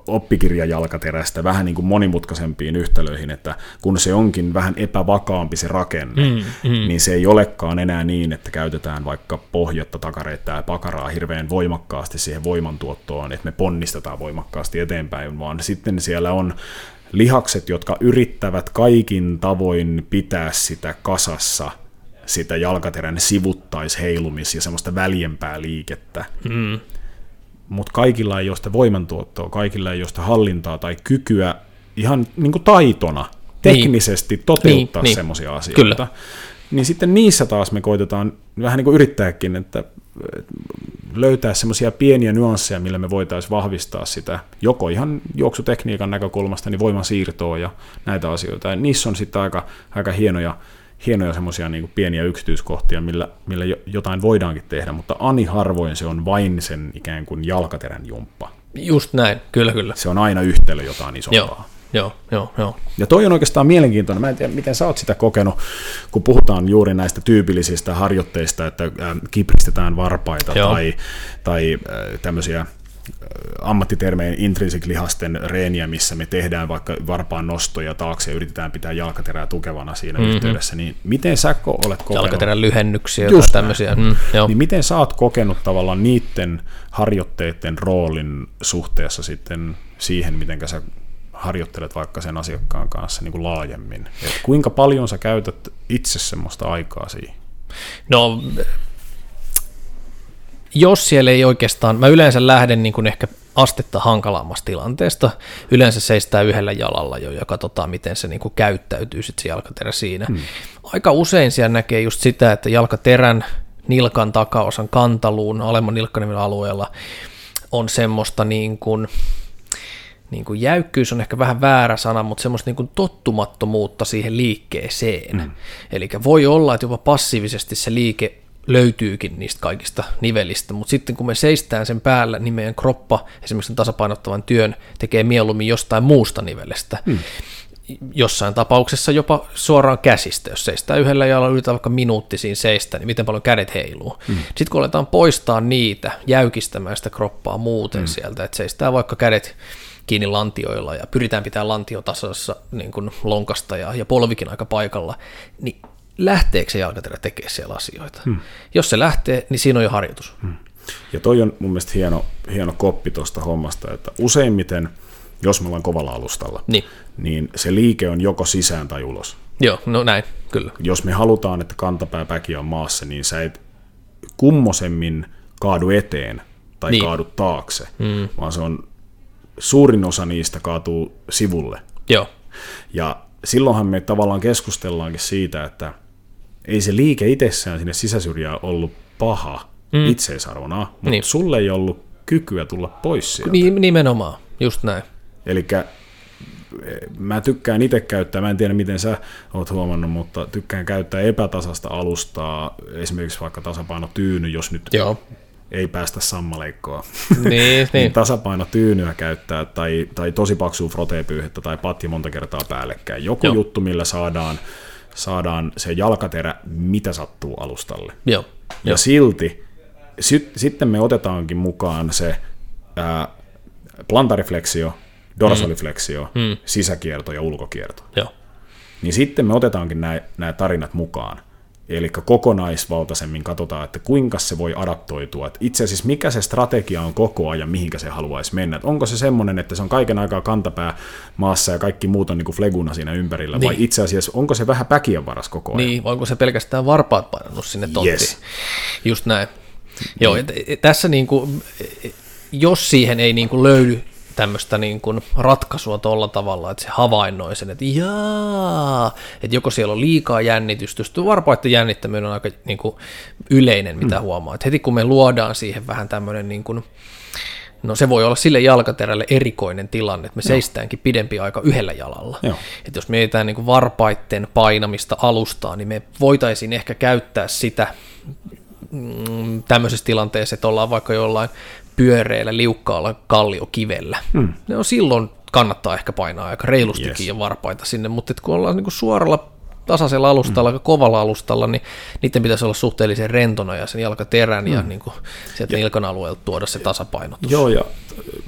oppikirjajalkaterästä vähän niin kuin monimutkaisempiin yhtälöihin, että kun se onkin vähän epävakaampi se rakenne, mm, mm. niin se ei olekaan enää niin, että käytetään vaikka pohjatta, takareita ja pakaraa hirveän voimakkaasti siihen voimantuottoon, että me ponnistetaan voimakkaasti eteenpäin, vaan sitten siellä on lihakset, jotka yrittävät kaikin tavoin pitää sitä kasassa, sitä jalkaterän sivuttaisheilumis- ja semmoista väljempää liikettä. Mm. Mutta kaikilla ei ole sitä voimantuottoa, kaikilla ei ole sitä hallintaa tai kykyä ihan niin kuin taitona teknisesti niin. toteuttaa niin, semmoisia niin. asioita. Kyllä. Niin sitten niissä taas me koitetaan vähän niin kuin yrittääkin, että löytää semmoisia pieniä nyansseja, millä me voitaisiin vahvistaa sitä joko ihan juoksutekniikan näkökulmasta, niin voiman siirtoa ja näitä asioita. Ja niissä on sitten aika, aika hienoja, hienoja semmoisia niin pieniä yksityiskohtia, millä, millä jotain voidaankin tehdä, mutta ani harvoin se on vain sen ikään kuin jalkaterän jumppa. Just näin, kyllä kyllä. Se on aina yhtälö jotain isompaa. Joo. Joo, joo, joo. Ja toi on oikeastaan mielenkiintoinen. Mä en tiedä, miten sä oot sitä kokenut, kun puhutaan juuri näistä tyypillisistä harjoitteista, että kipristetään varpaita joo. tai, tai tämmöisiä ammattitermeen intrinsic-lihasten reeniä, missä me tehdään vaikka varpaan nostoja taakse ja yritetään pitää jalkaterää tukevana siinä mm-hmm. yhteydessä, niin miten sä olet kokenut? Jalkaterän lyhennyksiä tai tämmöisiä. Mm, joo. Niin miten sä oot kokenut tavallaan niiden harjoitteiden roolin suhteessa sitten siihen, miten sä harjoittelet vaikka sen asiakkaan kanssa niin kuin laajemmin? Et kuinka paljon sä käytät itse semmoista aikaa siihen? No, jos siellä ei oikeastaan, mä yleensä lähden niin kuin ehkä astetta hankalammasta tilanteesta. Yleensä seistää yhdellä jalalla jo ja katsotaan, miten se niin kuin käyttäytyy sit se jalkaterä siinä. Hmm. Aika usein siellä näkee just sitä, että jalkaterän nilkan takaosan kantaluun alemman nilkkanimen alueella on semmoista niin kuin, niin kuin jäykkyys on ehkä vähän väärä sana, mutta semmoista niin kuin tottumattomuutta siihen liikkeeseen. Mm. Eli voi olla, että jopa passiivisesti se liike löytyykin niistä kaikista nivelistä, mutta sitten kun me seistään sen päällä, niin meidän kroppa esimerkiksi tasapainottavan työn tekee mieluummin jostain muusta nivelestä. Hmm. Jossain tapauksessa jopa suoraan käsistä, jos seistää yhdellä jalalla yritetään vaikka minuutti siinä seistä, niin miten paljon kädet heiluu. Hmm. Sitten kun aletaan poistaa niitä, jäykistämään sitä kroppaa muuten hmm. sieltä, että seistää vaikka kädet kiinni lantioilla ja pyritään pitää lantio tasassa niin kuin lonkasta ja, ja polvikin aika paikalla, niin lähteekö se jalkaterä tekemään siellä asioita. Hmm. Jos se lähtee, niin siinä on jo harjoitus. Hmm. Ja toi on mun mielestä hieno, hieno koppi tuosta hommasta, että useimmiten, jos me ollaan kovalla alustalla, niin. niin se liike on joko sisään tai ulos. Joo, no näin, kyllä. Jos me halutaan, että kantapää päki on maassa, niin sä et kummosemmin kaadu eteen tai niin. kaadu taakse, mm. vaan se on suurin osa niistä kaatuu sivulle. Joo. Ja silloinhan me tavallaan keskustellaankin siitä, että ei se liike itsessään sinne sisäsyrjään ollut paha mm. itseisarvona, mutta niin. sulle ei ollut kykyä tulla pois sieltä. Nimenomaan, just näin. Eli mä tykkään itse käyttää, mä en tiedä miten sä oot huomannut, mutta tykkään käyttää epätasasta alustaa, esimerkiksi vaikka tasapainotyyny, jos nyt Joo ei päästä sammaleikkoa. Niin, niin. Tasapainotyynyä käyttää tai, tai tosi paksua froteepyyhettä tai patja monta kertaa päällekkäin. Joku Joo. juttu, millä saadaan, saadaan se jalkaterä, mitä sattuu alustalle. Joo. Ja Joo. silti sit, sitten me otetaankin mukaan se ää, plantarifleksio, dorsalifleksio, mm. mm. sisäkierto ja ulkokierto. Joo. Niin sitten me otetaankin nämä tarinat mukaan. Eli kokonaisvaltaisemmin katsotaan, että kuinka se voi adaptoitua. Että itse asiassa mikä se strategia on koko ajan, mihinkä se haluaisi mennä. Että onko se semmoinen, että se on kaiken aikaa kantapää maassa ja kaikki muut on niin kuin fleguna siinä ympärillä, niin. vai itse asiassa onko se vähän päkien varas koko ajan? Niin, vai onko se pelkästään varpaat painannut sinne tonttiin? Yes. Just näin. Niin. Joo, tässä niin kuin, jos siihen ei niin kuin löydy tämmöistä niin kuin ratkaisua tuolla tavalla, että se havainnoi sen, että jaa, että joko siellä on liikaa jännitystä, just varpaiden jännittäminen on aika niin kuin yleinen, mitä mm. huomaa, että heti kun me luodaan siihen vähän tämmöinen niin kuin, No se voi olla sille jalkaterälle erikoinen tilanne, että me Joo. seistäänkin pidempi aika yhdellä jalalla. Joo. Että jos mietitään niin kuin varpaitten painamista alustaa, niin me voitaisiin ehkä käyttää sitä mm, tämmöisessä tilanteessa, että ollaan vaikka jollain pyöreillä, liukkaalla kalliokivellä. Hmm. Ne on silloin kannattaa ehkä painaa aika reilustikin yes. ja varpaita sinne, mutta kun ollaan niin kuin suoralla tasaisella alustalla, hmm. kovalla alustalla, niin niiden pitäisi olla suhteellisen rentona ja sen jalkaterän hmm. ja niin kuin sieltä ja, nilkan alueelta tuoda se tasapainotus. Joo, ja äh,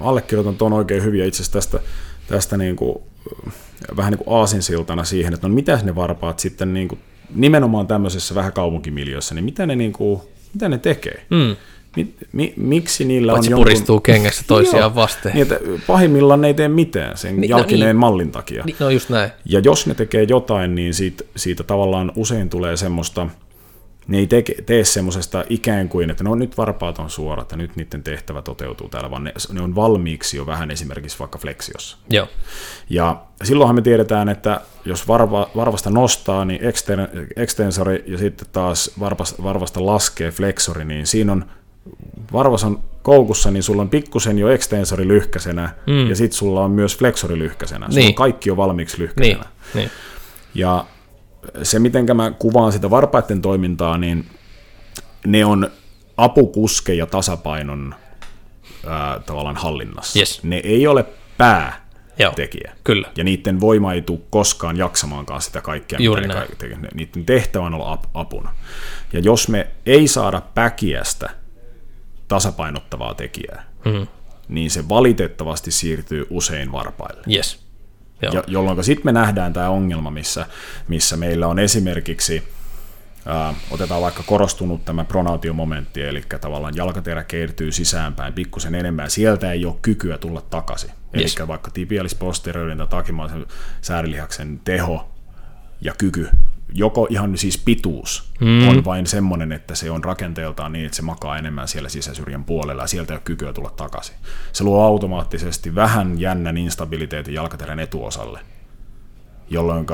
allekirjoitan tuon oikein hyvin itse asiassa tästä, tästä niin kuin, äh, vähän niin kuin aasinsiltana siihen, että no mitä ne varpaat sitten niin kuin, nimenomaan tämmöisessä vähän kaupunkimiljössä, niin mitä ne, niin kuin, mitä ne tekee? Hmm. Mi, mi, miksi niillä Paitsi on puristuu jonkun... kengässä toisiaan vasten. Niin, että pahimmillaan ne ei tee mitään sen niin, jalkineen no, mallin takia. Niin, no just näin. Ja jos ne tekee jotain, niin siitä, siitä tavallaan usein tulee semmoista, ne ei tee, tee semmoisesta ikään kuin, että no nyt varpaat on suorat ja nyt niiden tehtävä toteutuu täällä, vaan ne, ne on valmiiksi jo vähän esimerkiksi vaikka fleksiossa. Joo. Ja silloinhan me tiedetään, että jos varva, varvasta nostaa, niin extensori ja sitten taas varvasta, varvasta laskee flexori, niin siinä on varvas on koukussa, niin sulla on pikkusen jo extensori lyhkäisenä, mm. ja sitten sulla on myös flexori lyhkäisenä. Sulla niin. on kaikki jo valmiiksi lyhkäisenä. Niin. Niin. Ja se, miten mä kuvaan sitä varpaiden toimintaa, niin ne on apukuskeja tasapainon ää, tavallaan hallinnassa. Yes. Ne ei ole pää, Joo, tekijä. Kyllä. Ja niiden voima ei tule koskaan jaksamaankaan sitä kaikkea, Juuri mitä ne Niiden tehtävä on olla apuna. Ja jos me ei saada päkiästä tasapainottavaa tekijää, mm-hmm. niin se valitettavasti siirtyy usein varpaille. Yes. Jo. Jolloin sitten me nähdään tämä ongelma, missä, missä meillä on esimerkiksi, ää, otetaan vaikka korostunut tämä pronaatiomomentti, eli tavallaan jalkaterä keirtyy sisäänpäin pikkusen enemmän, sieltä ei ole kykyä tulla takaisin. Yes. Eli vaikka tibialis posteriorin tai takimaisen säärilihaksen teho ja kyky joko ihan siis pituus mm. on vain semmoinen, että se on rakenteeltaan niin, että se makaa enemmän siellä sisäsyrjän puolella ja sieltä ei ole kykyä tulla takaisin. Se luo automaattisesti vähän jännän instabiliteetin jalkaterän etuosalle, jolloin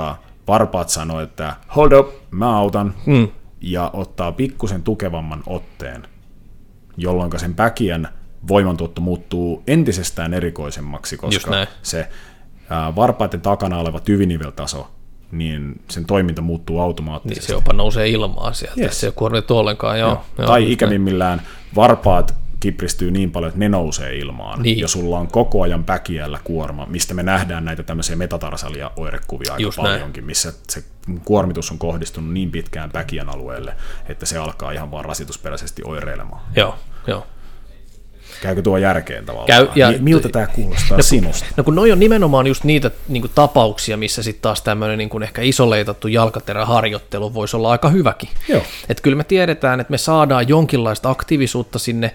varpaat sanoo, että hold up, mä autan, mm. ja ottaa pikkusen tukevamman otteen, jolloin sen päkiän voimantuotto muuttuu entisestään erikoisemmaksi, koska se varpaiden takana oleva tyviniveltaso niin sen toiminta muuttuu automaattisesti. Niin se jopa nousee ilmaan sieltä, yes. se ei ole kuormitettu ollenkaan. Joo, joo. Joo, tai ikävimmillään varpaat kipristyy niin paljon, että ne nousee ilmaan, niin. ja sulla on koko ajan päkiällä kuorma, mistä me nähdään näitä tämmöisiä metatarsalia oirekuvia aika Just paljonkin, näin. missä se kuormitus on kohdistunut niin pitkään päkiän alueelle, että se alkaa ihan vaan rasitusperäisesti oireilemaan. Joo, joo. Käykö tuo järkeen tavallaan? Käy, ja, Miltä tämä kuulostaa no, sinusta? No kun noi on nimenomaan just niitä niin kuin, tapauksia, missä sitten taas tämmöinen niin ehkä isoleitattu jalkateräharjoittelu voisi olla aika hyväkin. Joo. Et kyllä me tiedetään, että me saadaan jonkinlaista aktiivisuutta sinne,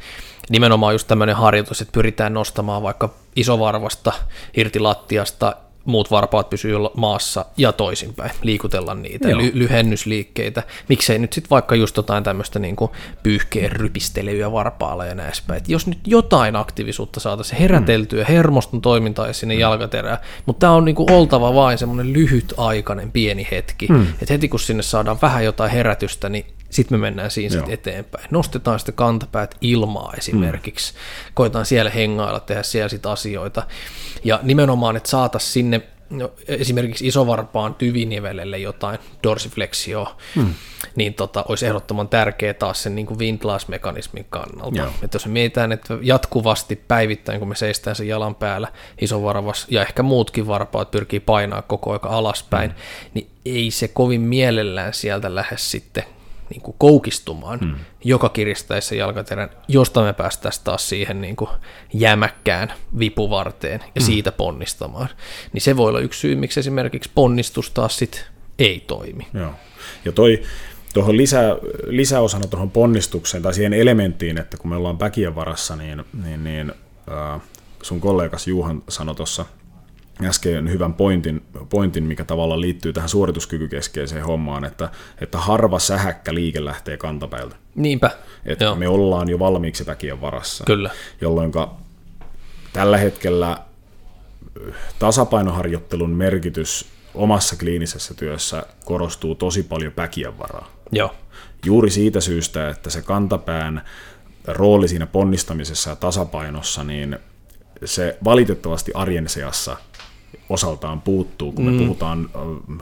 nimenomaan just tämmöinen harjoitus, että pyritään nostamaan vaikka isovarvasta irti lattiasta muut varpaat pysyy maassa ja toisinpäin, liikutella niitä, ly- lyhennysliikkeitä. Miksei nyt sitten vaikka just jotain tämmöistä niin pyyhkeen rypistelyä varpaalla ja näispäin. Et jos nyt jotain aktiivisuutta saataisiin heräteltyä, hermoston toimintaa sinne mm. jalkaterään, mutta tämä on niin kuin oltava vain semmoinen lyhytaikainen pieni hetki. Mm. Että heti kun sinne saadaan vähän jotain herätystä, niin sitten me mennään siinä sit eteenpäin. Nostetaan sitten kantapäät ilmaa esimerkiksi, mm. koetaan siellä hengailla, tehdä siellä sitten asioita. Ja nimenomaan, että saataisiin sinne no, esimerkiksi isovarpaan tyvinivelelle jotain dorsiflexioa, hmm. niin tota, olisi ehdottoman tärkeää taas sen niin windlass-mekanismin kannalta. Joo. Että jos me mietitään, että jatkuvasti päivittäin, kun me seistään sen jalan päällä, isovarvas ja ehkä muutkin varpaat pyrkii painaa koko ajan alaspäin, hmm. niin ei se kovin mielellään sieltä lähde sitten niin kuin koukistumaan hmm. joka kiristäessä jalkaterän, josta me päästäisiin taas siihen niin kuin jämäkkään vipuvarteen ja hmm. siitä ponnistamaan. Niin se voi olla yksi syy, miksi esimerkiksi ponnistus taas sit ei toimi. Joo. Ja toi, tuohon lisä, lisäosana tuohon ponnistukseen tai siihen elementtiin, että kun me ollaan päkien varassa, niin, niin, niin äh, sun kollegas Juhan sanoi tuossa äsken hyvän pointin, pointin, mikä tavallaan liittyy tähän suorituskykykeskeiseen hommaan, että, että harva sähäkkä liike lähtee kantapäältä. Niinpä. Että Joo. me ollaan jo valmiiksi väkien varassa. Kyllä. Jolloin tällä hetkellä tasapainoharjoittelun merkitys omassa kliinisessä työssä korostuu tosi paljon päkien varaa. Joo. Juuri siitä syystä, että se kantapään rooli siinä ponnistamisessa ja tasapainossa, niin se valitettavasti arjen seassa osaltaan puuttuu, kun me mm. puhutaan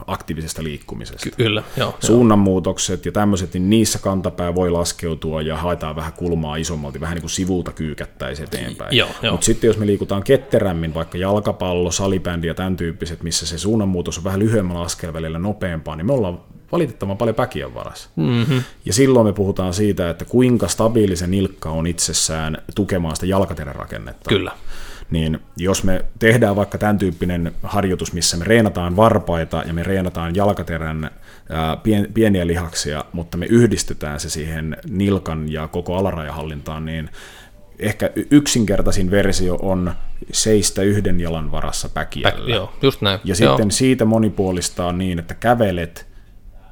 aktiivisesta liikkumisesta. Kyllä, joo. Suunnanmuutokset ja tämmöiset, niin niissä kantapää voi laskeutua ja haetaan vähän kulmaa isommalti, vähän niin kuin sivulta kyykättäisiin eteenpäin. Mutta sitten jos me liikutaan ketterämmin, vaikka jalkapallo, salibändi ja tämän tyyppiset, missä se suunnanmuutos on vähän lyhyemmällä askelvälillä nopeampaa, niin me ollaan valitettavan paljon päkien varassa. Mm-hmm. Ja silloin me puhutaan siitä, että kuinka stabiili se nilkka on itsessään tukemaan sitä jalkaterärakennetta. Kyllä niin jos me tehdään vaikka tämän tyyppinen harjoitus, missä me reenataan varpaita ja me reenataan jalkaterän ää, pieniä lihaksia, mutta me yhdistetään se siihen nilkan ja koko alarajahallintaan, niin ehkä yksinkertaisin versio on seistä yhden jalan varassa päkiällä. Pä, joo, just näin. Ja sitten siitä monipuolistaa niin, että kävelet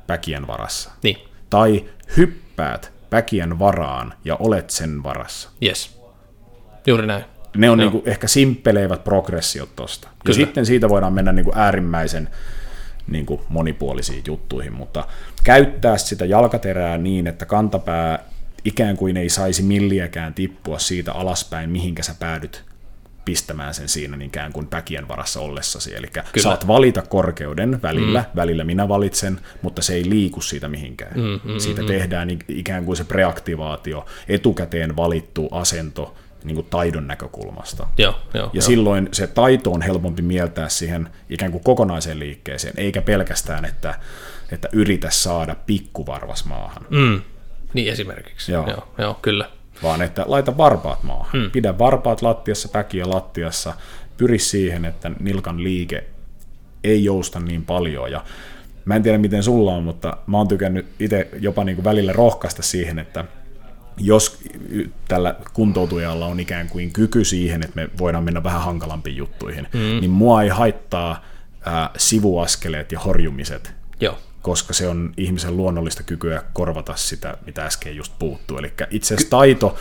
päkien varassa. Niin. Tai hyppäät päkien varaan ja olet sen varassa. Yes. Juuri näin ne on niin kuin ehkä simppeleivät progressiot tuosta. Ja sitten siitä voidaan mennä niin kuin äärimmäisen niin kuin monipuolisiin juttuihin, mutta käyttää sitä jalkaterää niin, että kantapää ikään kuin ei saisi milliäkään tippua siitä alaspäin, mihinkä sä päädyt pistämään sen siinä niin ikään kuin päkien varassa ollessasi. Eli Kyllä. saat valita korkeuden välillä, mm. välillä minä valitsen, mutta se ei liiku siitä mihinkään. Mm, mm, siitä mm. tehdään ikään kuin se preaktivaatio, etukäteen valittu asento, niin kuin taidon näkökulmasta. Joo, joo, ja joo. silloin se taito on helpompi mieltää siihen ikään kuin kokonaiseen liikkeeseen, eikä pelkästään, että, että yritä saada pikkuvarvas maahan. Mm. Niin esimerkiksi, joo. Joo, joo, kyllä. Vaan että laita varpaat maahan. Mm. Pidä varpaat lattiassa, päkiä lattiassa, pyri siihen, että nilkan liike ei jousta niin paljon. Ja mä en tiedä, miten sulla on, mutta mä oon tykännyt itse jopa niin kuin välillä rohkaista siihen, että – jos tällä kuntoutujalla on ikään kuin kyky siihen, että me voidaan mennä vähän hankalampiin juttuihin, mm. niin mua ei haittaa ää, sivuaskeleet ja horjumiset, Joo. koska se on ihmisen luonnollista kykyä korvata sitä, mitä äsken just puuttuu. Eli itse asiassa taito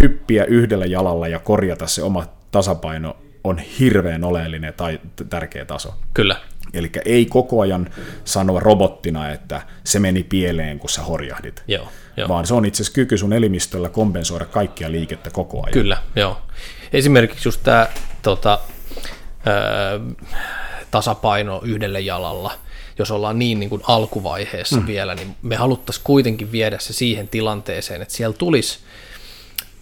hyppiä yhdellä jalalla ja korjata se oma tasapaino on hirveän oleellinen tai tärkeä taso. Kyllä. Eli ei koko ajan sanoa robottina, että se meni pieleen, kun sä horjahdit. Joo, joo. Vaan se on itse asiassa kyky sun elimistöllä kompensoida kaikkia liikettä koko ajan. Kyllä, joo. Esimerkiksi just tämä tota, tasapaino yhdelle jalalla, jos ollaan niin, niin kuin alkuvaiheessa mm. vielä, niin me haluttaisiin kuitenkin viedä se siihen tilanteeseen, että siellä tulisi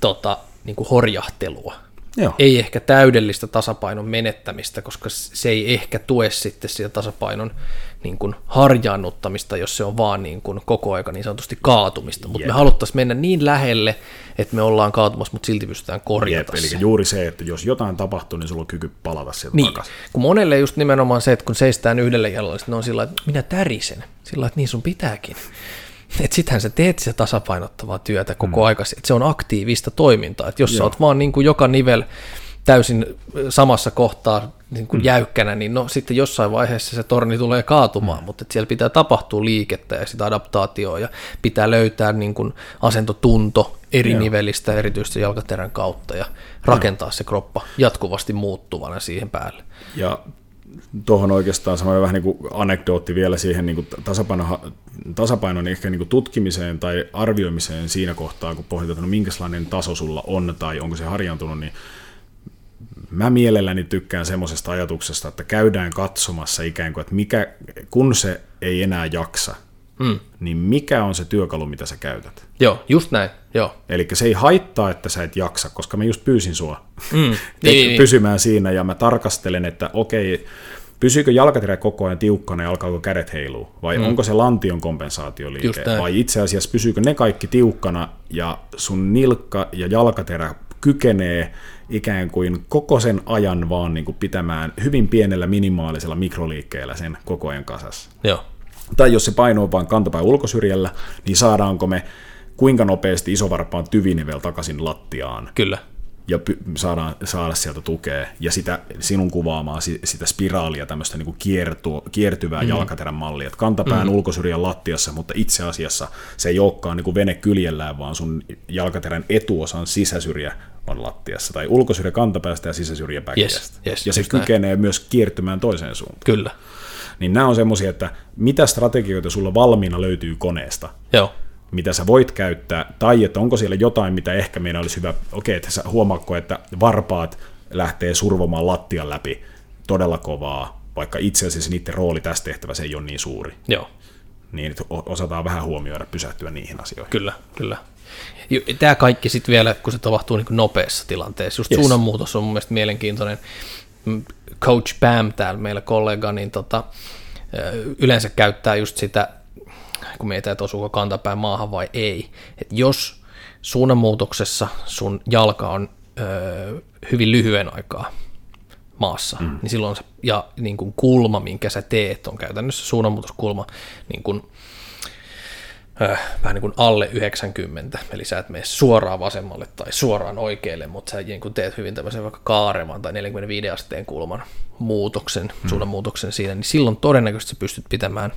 tota, niin kuin horjahtelua. Joo. Ei ehkä täydellistä tasapainon menettämistä, koska se ei ehkä tue sitten sitä tasapainon niin kuin harjaannuttamista, jos se on vaan niin kuin koko aika niin sanotusti kaatumista. Mutta me haluttaisiin mennä niin lähelle, että me ollaan kaatumassa, mutta silti pystytään korjata Jep, Eli juuri se, että jos jotain tapahtuu, niin sulla on kyky palata sieltä niin. takaisin. Kun monelle just nimenomaan se, että kun seistään yhdelle jalalla, niin on sillä että minä tärisen. Sillä että niin sun pitääkin. Että sittenhän sä teet sitä tasapainottavaa työtä koko mm. aika, että se on aktiivista toimintaa. Että jos Joo. sä oot vaan niin kuin joka nivel täysin samassa kohtaa niin kuin mm. jäykkänä, niin no sitten jossain vaiheessa se torni tulee kaatumaan, mm. mutta siellä pitää tapahtua liikettä ja sitä adaptaatioa ja pitää löytää niin kuin asentotunto eri Joo. nivelistä erityisesti jalkaterän kautta ja rakentaa Joo. se kroppa jatkuvasti muuttuvana siihen päälle. Ja tuohon oikeastaan semmoinen vähän niin kuin anekdootti vielä siihen niin kuin tasapaino, tasapainon ehkä niin kuin tutkimiseen tai arvioimiseen siinä kohtaa, kun pohditaan, että no minkälainen taso sulla on tai onko se harjaantunut, niin mä mielelläni tykkään semmoisesta ajatuksesta, että käydään katsomassa ikään kuin, että mikä, kun se ei enää jaksa, mm. niin mikä on se työkalu, mitä sä käytät? Joo, just näin. Joo. Eli se ei haittaa, että sä et jaksa, koska mä just pyysin sua mm. niin, niin, pysymään niin. siinä ja mä tarkastelen, että okei, pysyykö jalkaterä koko ajan tiukkana ja alkaako kädet heilua, vai mm. onko se lantion kompensaatioliike, vai itse asiassa pysyykö ne kaikki tiukkana ja sun nilkka ja jalkaterä kykenee ikään kuin koko sen ajan vaan niin kuin pitämään hyvin pienellä minimaalisella mikroliikkeellä sen koko ajan kasassa. Joo. Tai jos se paino on vain kantapään ulkosyrjällä, niin saadaanko me kuinka nopeasti isovarpaan tyvinivel takaisin lattiaan. Kyllä. Ja py- saadaan, saada sieltä tukea. Ja sitä sinun kuvaamaa sitä spiraalia, tämmöistä niin kuin kiertu, kiertyvää mm. jalkaterän mallia. Että kantapään mm. ulkosyrjän lattiassa, mutta itse asiassa se ei olekaan niin kuin vene kyljellään, vaan sun jalkaterän etuosan sisäsyrjä on lattiassa, tai ulkosyrjä kantapäästä ja sisäsyrjä päkiästä. Yes, yes, ja se kykenee näin. myös kiertymään toiseen suuntaan. Kyllä. Niin nämä on semmoisia, että mitä strategioita sulla valmiina löytyy koneesta, Joo. Mitä sä voit käyttää, tai että onko siellä jotain, mitä ehkä meidän olisi hyvä, okei, että sä huomaatko, että varpaat lähtee survomaan lattian läpi todella kovaa, vaikka itse asiassa niiden rooli tässä tehtävässä ei ole niin suuri. Joo. Niin osataan vähän huomioida, pysähtyä niihin asioihin. Kyllä, kyllä. Tämä kaikki sitten vielä, kun se tapahtuu niin nopeassa tilanteessa. Just yes. suunnanmuutos on mun mielestä mielenkiintoinen. Mm, Coach Bam täällä meillä kollega, niin tota, yleensä käyttää just sitä, kun mietitään, että osuuko kantapää maahan vai ei. Et jos suunnanmuutoksessa sun jalka on ö, hyvin lyhyen aikaa maassa, mm. niin silloin se, ja niin kuin kulma, minkä sä teet, on käytännössä suunnanmuutoskulma niin kuin äh, vähän niin kuin alle 90, eli sä et mene suoraan vasemmalle tai suoraan oikealle, mutta sä niin kuin teet hyvin tämmöisen vaikka kaareman tai 45 asteen kulman muutoksen, mm. suunnan muutoksen siinä, niin silloin todennäköisesti sä pystyt pitämään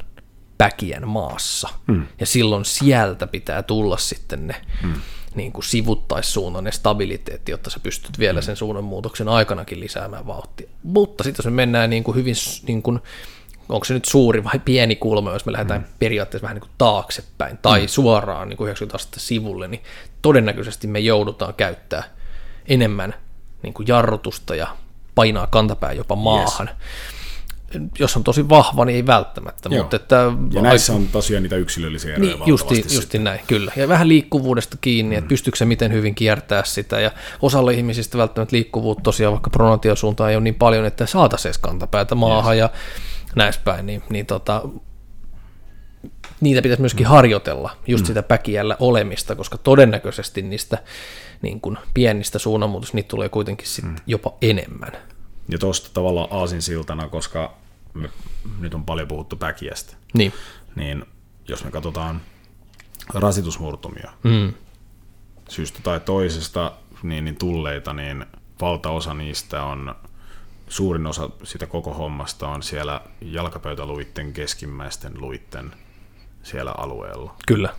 päkien maassa. Mm. Ja silloin sieltä pitää tulla sitten ne mm. niin kuin sivuttaissuunnan stabiliteetti, jotta sä pystyt vielä mm. sen suunnanmuutoksen aikanakin lisäämään vauhtia. Mutta sitten jos me mennään niin kuin hyvin niin kuin onko se nyt suuri vai pieni kulma, jos me lähdetään mm. periaatteessa vähän niin kuin taaksepäin tai mm. suoraan niin kuin 90 astetta sivulle, niin todennäköisesti me joudutaan käyttää enemmän niin kuin jarrutusta ja painaa kantapää jopa maahan. Yes. Jos on tosi vahva, niin ei välttämättä. Joo. Mutta että, ja näissä on tosiaan niitä yksilöllisiä eroja niin, justi, justi näin, kyllä. Ja vähän liikkuvuudesta kiinni, mm. että pystyykö se miten hyvin kiertää sitä. Ja osalla ihmisistä välttämättä liikkuvuutta tosiaan vaikka pronatiosuuntaan ei ole niin paljon, että saataisiin edes kantapäätä maahan. Yes. Ja näissä päin, niin, niin tota, niitä pitäisi myöskin harjoitella, just mm. sitä päkiällä olemista, koska todennäköisesti niistä niin kuin pienistä suunnanmuutosta niitä tulee kuitenkin sit mm. jopa enemmän. Ja tuosta tavallaan aasinsiltana, koska nyt on paljon puhuttu päkiästä, niin, niin jos me katsotaan rasitusmurtumia mm. syystä tai toisesta niin, niin tulleita, niin valtaosa niistä on suurin osa sitä koko hommasta on siellä jalkapöytäluitten keskimmäisten luitten siellä alueella. Kyllä.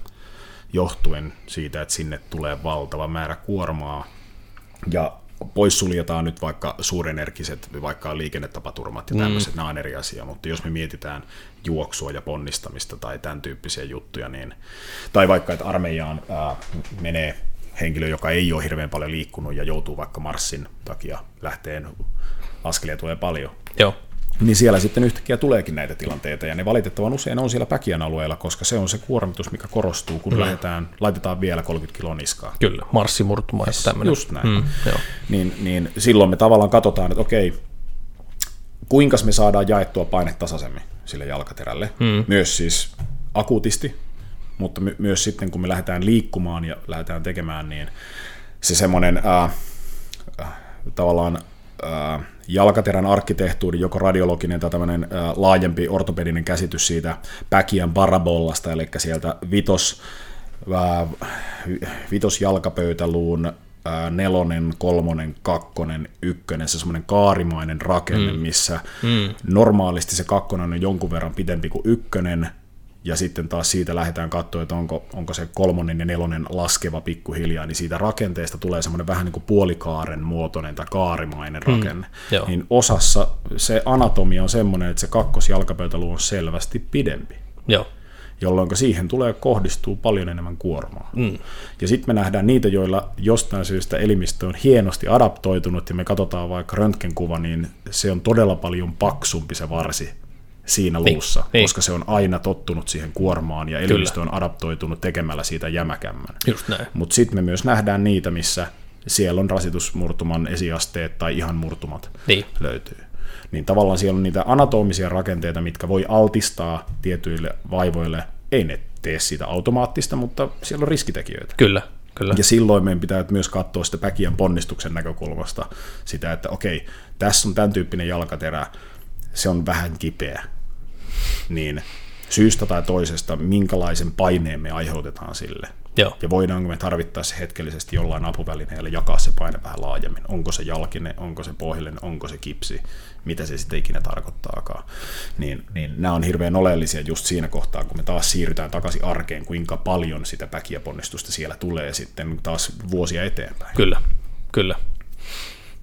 Johtuen siitä, että sinne tulee valtava määrä kuormaa ja poissuljetaan nyt vaikka suurenergiset, vaikka liikennetapaturmat ja tämmöiset, mm. nämä on eri asia, mutta jos me mietitään juoksua ja ponnistamista tai tämän tyyppisiä juttuja, niin, tai vaikka, että armeijaan ää, menee henkilö, joka ei ole hirveän paljon liikkunut ja joutuu vaikka marssin takia lähteen askelia tulee paljon. Joo. Niin siellä sitten yhtäkkiä tuleekin näitä tilanteita, ja ne valitettavan usein on siellä päkiän alueella, koska se on se kuormitus, mikä korostuu, kun mm. lähdetään, laitetaan vielä 30 kiloa niskaa. Kyllä, marssimurtuma ja tämmöinen. Just näin. Mm, joo. Niin, niin silloin me tavallaan katsotaan, että okei, kuinka me saadaan jaettua paine tasaisemmin sille jalkaterälle, mm. myös siis akuutisti, mutta my- myös sitten kun me lähdetään liikkumaan ja lähdetään tekemään, niin se semmoinen äh, äh, tavallaan äh, jalkaterän arkkitehtuuri, joko radiologinen tai tämmöinen laajempi ortopedinen käsitys siitä päkiän parabollasta, eli sieltä vitos, vitosjalkapöytäluun äh, nelonen, kolmonen, kakkonen, ykkönen, se semmoinen kaarimainen rakenne, mm. missä mm. normaalisti se kakkonen on jonkun verran pidempi kuin ykkönen, ja sitten taas siitä lähdetään katsoa, että onko, onko se kolmonen ja nelonen laskeva pikkuhiljaa, niin siitä rakenteesta tulee semmoinen vähän niin kuin puolikaaren muotoinen tai kaarimainen mm, rakenne. Mm, niin osassa se anatomia on semmoinen, että se kakkosjalkapöytäluu on selvästi pidempi. Joo jolloin siihen tulee kohdistuu paljon enemmän kuormaa. Mm. Ja sitten me nähdään niitä, joilla jostain syystä elimistö on hienosti adaptoitunut, ja me katsotaan vaikka röntgenkuva, niin se on todella paljon paksumpi se varsi siinä niin, luussa, niin. koska se on aina tottunut siihen kuormaan ja elimistö on adaptoitunut tekemällä siitä jämäkämmän. Mutta sitten me myös nähdään niitä, missä siellä on rasitusmurtuman esiasteet tai ihan murtumat niin. löytyy. Niin tavallaan siellä on niitä anatomisia rakenteita, mitkä voi altistaa tietyille vaivoille. Ei ne tee sitä automaattista, mutta siellä on riskitekijöitä. Kyllä, Kyllä. Ja silloin meidän pitää myös katsoa sitä päkiän ponnistuksen näkökulmasta sitä, että okei, tässä on tämän tyyppinen jalkaterä, se on vähän kipeä, niin syystä tai toisesta, minkälaisen paineen me aiheutetaan sille. Joo. Ja voidaanko me tarvittaessa hetkellisesti jollain apuvälineellä jakaa se paine vähän laajemmin. Onko se jalkine, onko se pohjallinen, onko se kipsi, mitä se sitten ikinä tarkoittaakaan. Niin, niin nämä on hirveän oleellisia just siinä kohtaa, kun me taas siirrytään takaisin arkeen, kuinka paljon sitä päkiäponnistusta siellä tulee sitten taas vuosia eteenpäin. Kyllä, kyllä.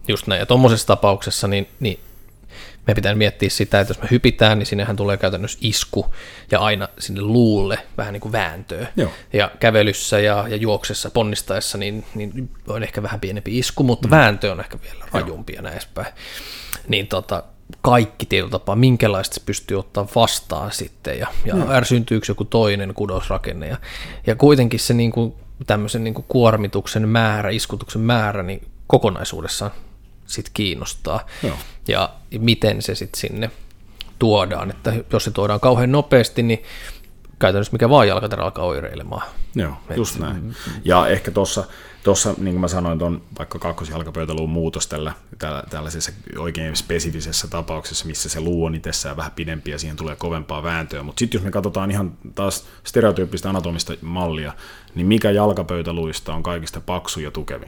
Just näin. Ja tuommoisessa tapauksessa niin, niin me pitää miettiä sitä, että jos me hypitään, niin sinnehän tulee käytännössä isku ja aina sinne luulle vähän niin kuin vääntöä. Joo. Ja kävelyssä ja, ja juoksessa, ponnistaessa, niin, niin on ehkä vähän pienempi isku, mutta mm. vääntö on ehkä vielä rajumpi ja näin edespäin. Niin tota, kaikki tietyllä tapaa, minkälaista se pystyy ottaa vastaan sitten, ja, ja mm. ärsyntyykö joku toinen kudosrakenne. Ja, ja kuitenkin se niin kuin, tämmöisen niin kuin kuormituksen määrä, iskutuksen määrä, niin kokonaisuudessaan sit kiinnostaa. Joo. Ja miten se sitten sinne tuodaan. Että jos se tuodaan kauhean nopeasti, niin käytännössä mikä vaan jalkaterä alkaa oireilemaan. Joo, Et, just näin. Mm. Ja ehkä tuossa, tuossa niin kuin mä sanoin, tuon vaikka kakkosjalkapöytäluun muutos tällä, tällä, tällaisessa oikein spesifisessä tapauksessa, missä se luu on itsessään vähän pidempi ja siihen tulee kovempaa vääntöä. Mutta sitten jos me katsotaan ihan taas stereotyyppistä anatomista mallia, niin mikä jalkapöytäluista on kaikista paksu ja tukevi?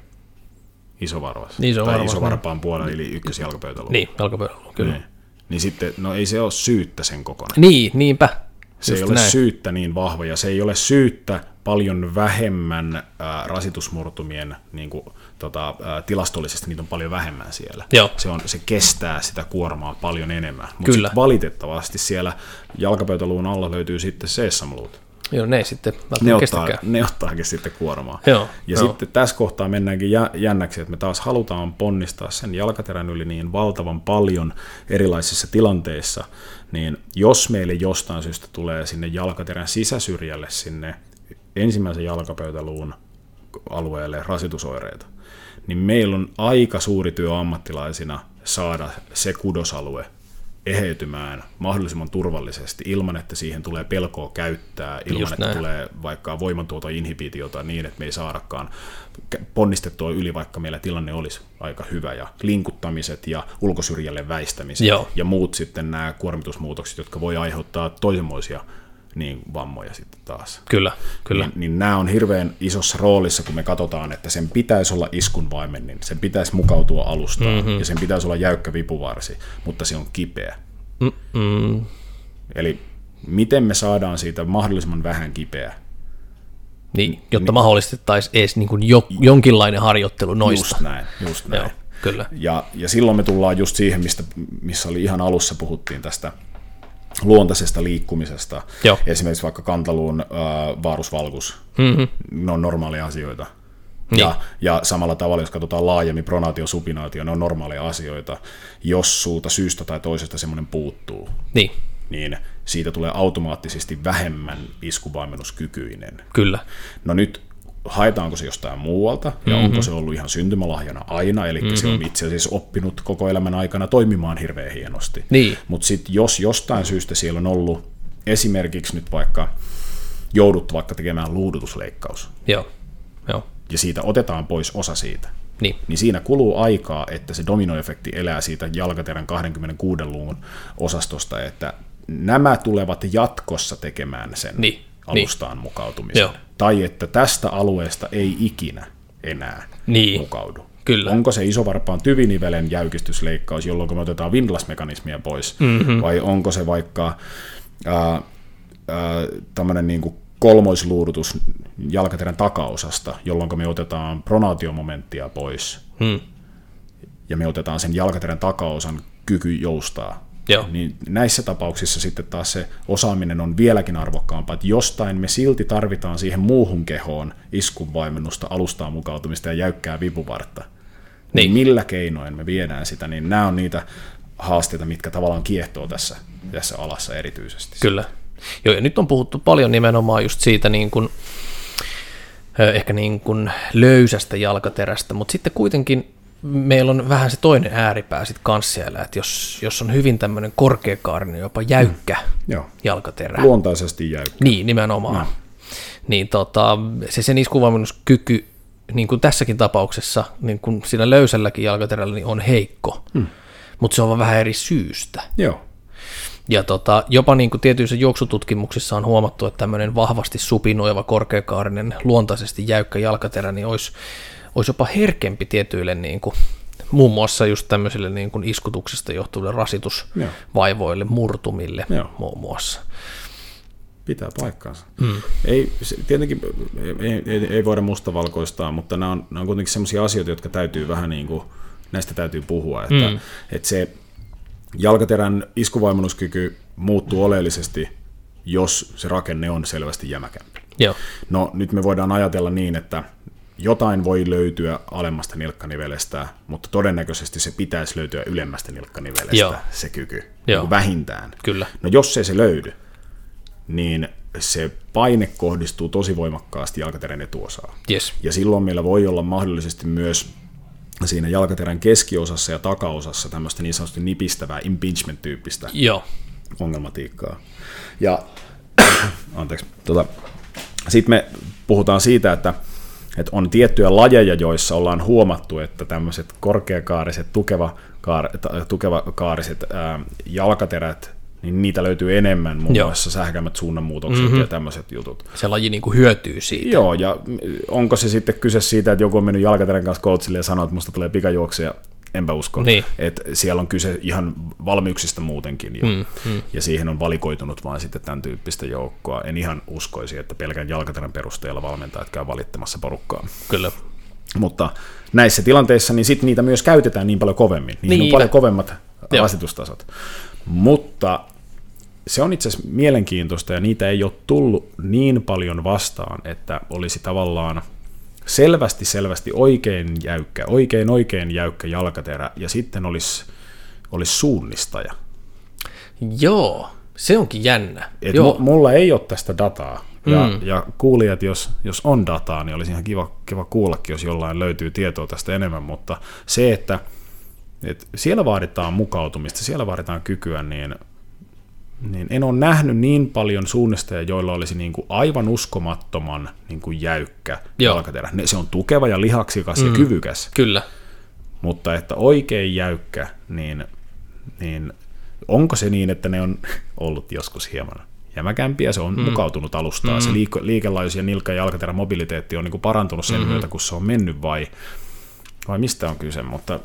Isovarvas. Niin, iso tai isovarpaan puolella, eli ykkösjalkapöytäluun. Niin, jalkapöytäluun, kyllä. Niin. niin sitten, no ei se ole syyttä sen kokonaan. Niin, niinpä. Se Just ei ole näin. syyttä niin vahva, ja se ei ole syyttä paljon vähemmän äh, rasitusmurtumien niin kuin, tota, äh, tilastollisesti niitä on paljon vähemmän siellä. Joo. Se, on, se kestää sitä kuormaa paljon enemmän. Mutta valitettavasti siellä jalkapöytäluun alla löytyy sitten seessamluut. Joo, ne ei sitten ne, ottaa, ne ottaakin sitten kuormaa. Joo, ja joo. sitten tässä kohtaa mennäänkin jännäksi, että me taas halutaan ponnistaa sen jalkaterän yli niin valtavan paljon erilaisissa tilanteissa, niin jos meille jostain syystä tulee sinne jalkaterän sisäsyrjälle sinne ensimmäisen jalkapöytäluun alueelle rasitusoireita, niin meillä on aika suuri työ ammattilaisina saada se kudosalue eheytymään mahdollisimman turvallisesti ilman, että siihen tulee pelkoa käyttää, ilman, Just että näin. tulee vaikka voimantuoto-inhibitiota niin, että me ei saadakaan ponnistettua yli, vaikka meillä tilanne olisi aika hyvä, ja linkuttamiset ja ulkosyrjälle väistämiset Joo. ja muut sitten nämä kuormitusmuutokset, jotka voi aiheuttaa toisenmoisia niin vammoja sitten taas. Kyllä, kyllä. Niin, niin nämä on hirveän isossa roolissa, kun me katsotaan, että sen pitäisi olla iskunvaimen, niin sen pitäisi mukautua alustaan, mm-hmm. ja sen pitäisi olla jäykkä vipuvarsi, mutta se on kipeä. Mm-mm. Eli miten me saadaan siitä mahdollisimman vähän kipeä? Niin, jotta niin, mahdollistettaisiin edes niin kuin jo, jonkinlainen harjoittelu noista. Just näin, just näin. Joo, kyllä. Ja, ja silloin me tullaan just siihen, mistä, missä oli ihan alussa puhuttiin tästä luontaisesta liikkumisesta. Joo. Esimerkiksi vaikka kantaluun äh, vaarusvalkus, mm-hmm. ne on normaalia asioita. Ja, Niin. ja samalla tavalla, jos katsotaan laajemmin, pronaatio, supinaatio, ne on normaaleja asioita. Jos sulta syystä tai toisesta semmoinen puuttuu, Niin, niin siitä tulee automaattisesti vähemmän iskuvalmennuskykyinen. kyllä. No nyt haetaanko se jostain muualta, ja mm-hmm. onko se ollut ihan syntymälahjana aina, eli mm-hmm. se on itse asiassa oppinut koko elämän aikana toimimaan hirveän hienosti. Niin. Mutta sitten jos jostain syystä siellä on ollut esimerkiksi nyt vaikka jouduttu vaikka tekemään luudutusleikkaus, Joo, joo. ja siitä otetaan pois osa siitä, Niin, niin siinä kuluu aikaa, että se dominoefekti elää siitä jalkaterän 26 luvun osastosta, että nämä tulevat jatkossa tekemään sen Niin, alustaan mukautumisen. Joo. Tai että tästä alueesta ei ikinä enää Niin. mukaudu. Kyllä. Onko se isovarpaan tyvinivelen jäykistysleikkaus, jolloin me otetaan Windlass-mekanismia pois, mm-hmm. vai onko se vaikka tämmöinen niin kuin kolmoisluudutus jalkaterän takaosasta, jolloin me otetaan pronaatiomomenttia pois, hmm. ja me otetaan sen jalkaterän takaosan kyky joustaa. Joo. Niin näissä tapauksissa sitten taas se osaaminen on vieläkin arvokkaampaa, että jostain me silti tarvitaan siihen muuhun kehoon iskunvaimennusta, alustaan mukautumista ja jäykkää vipuvartta. Niin. Niin. Millä keinoin me viedään sitä, niin nämä on niitä haasteita, mitkä tavallaan kiehtoo tässä, tässä alassa erityisesti. Kyllä. Joo, ja nyt on puhuttu paljon nimenomaan just siitä niin kuin, ehkä niin kuin löysästä jalkaterästä, mutta sitten kuitenkin meillä on vähän se toinen ääripää sitten kanssa siellä, että jos, jos on hyvin tämmöinen korkeakaarinen, jopa jäykkä Joo. jalkaterä, Luontaisesti jäykkä. niin nimenomaan, no. niin tota, se sen iskuvalmennuskyky, niin kuin tässäkin tapauksessa, niin kuin siinä löysälläkin jalkaterällä, niin on heikko, hmm. mutta se on vaan vähän eri syystä. Joo. Ja tota, jopa niin kuin tietyissä juoksututkimuksissa on huomattu, että tämmöinen vahvasti supinoiva, korkeakaarinen, luontaisesti jäykkä jalkaterä, niin olisi, olisi jopa herkempi tietyille niin kuin, muun muassa just tämmöisille niin kuin iskutuksista johtuville rasitusvaivoille, murtumille Joo. muun muassa. Pitää paikkaansa. Mm. Ei, se, tietenkin ei, ei, ei voida mustavalkoistaa, mutta nämä on, nämä on kuitenkin sellaisia asioita, jotka täytyy vähän niin kuin, näistä täytyy puhua, että, mm. että se jalkaterän iskuvaimennuskyky muuttuu oleellisesti, jos se rakenne on selvästi jämäkämpi. Joo, No nyt me voidaan ajatella niin, että jotain voi löytyä alemmasta nilkkanivelestä, mutta todennäköisesti se pitäisi löytyä ylemmästä nilkkanivelestä, Joo. se kyky, Joo. niin vähintään. kyllä. No jos ei se löydy, niin se paine kohdistuu tosi voimakkaasti jalkaterän etuosaan. Yes. Ja silloin meillä voi olla mahdollisesti myös siinä jalkaterän keskiosassa ja takaosassa tämmöistä niin sanotusti nipistävää impingement-tyyppistä Joo, ongelmatiikkaa. Ja anteeksi, tota, sitten me puhutaan siitä, että, että on tiettyjä lajeja, joissa ollaan huomattu, että tämmöiset korkeakaariset, tukeva, kaar, tukevakaariset ää, jalkaterät, niin niitä löytyy enemmän, muun Joo. muassa sähkämät suunnanmuutokset mm-hmm. ja tämmöiset jutut. se laji niin kuin hyötyy siitä. Joo, ja onko se sitten kyse siitä, että joku on mennyt jalkaterän kanssa coachille ja sanoo, että musta tulee pikajuoksia, enpä usko. Niin. Että siellä on kyse ihan valmiuksista muutenkin jo. Mm, mm. Ja siihen on valikoitunut vain sitten tämän tyyppistä joukkoa. En ihan uskoisi, että pelkän jalkaterän perusteella valmentajat käy valittamassa porukkaa. Kyllä. Mutta näissä tilanteissa niin sit niitä myös käytetään niin paljon kovemmin. Niihin Niin. on paljon kovemmat Joo. rasitustasot. Mutta se on itse asiassa mielenkiintoista ja niitä ei ole tullut niin paljon vastaan, että olisi tavallaan selvästi, selvästi oikein jäykkä, oikein, oikein jäykkä jalkaterä ja sitten olisi, olisi suunnistaja. Joo, se onkin jännä. Et Joo, mu- mulla ei ole tästä dataa. Ja, mm. ja kuulijat, jos, jos on dataa, niin olisi ihan kiva, kiva kuullakin, jos jollain löytyy tietoa tästä enemmän, mutta se, että, että siellä vaaditaan mukautumista, siellä vaaditaan kykyä, niin, niin en ole nähnyt niin paljon suunnistajia, joilla olisi niin kuin aivan uskomattoman niin kuin jäykkä Joo. jalkaterä. Ne- Se on tukeva ja lihaksikas mm. ja kyvykäs, kyllä. mutta että oikein jäykkä, niin, niin onko se niin, että ne on ollut joskus hieman jämäkämpiä, se on mm. mukautunut alustaan, mm. se liike, liikelaajuus ja nilkka- ja jalkaterän mobiliteetti on niin kuin parantunut sen mm-hmm. myötä, kun se on mennyt vai, vai mistä on kyse, mutta,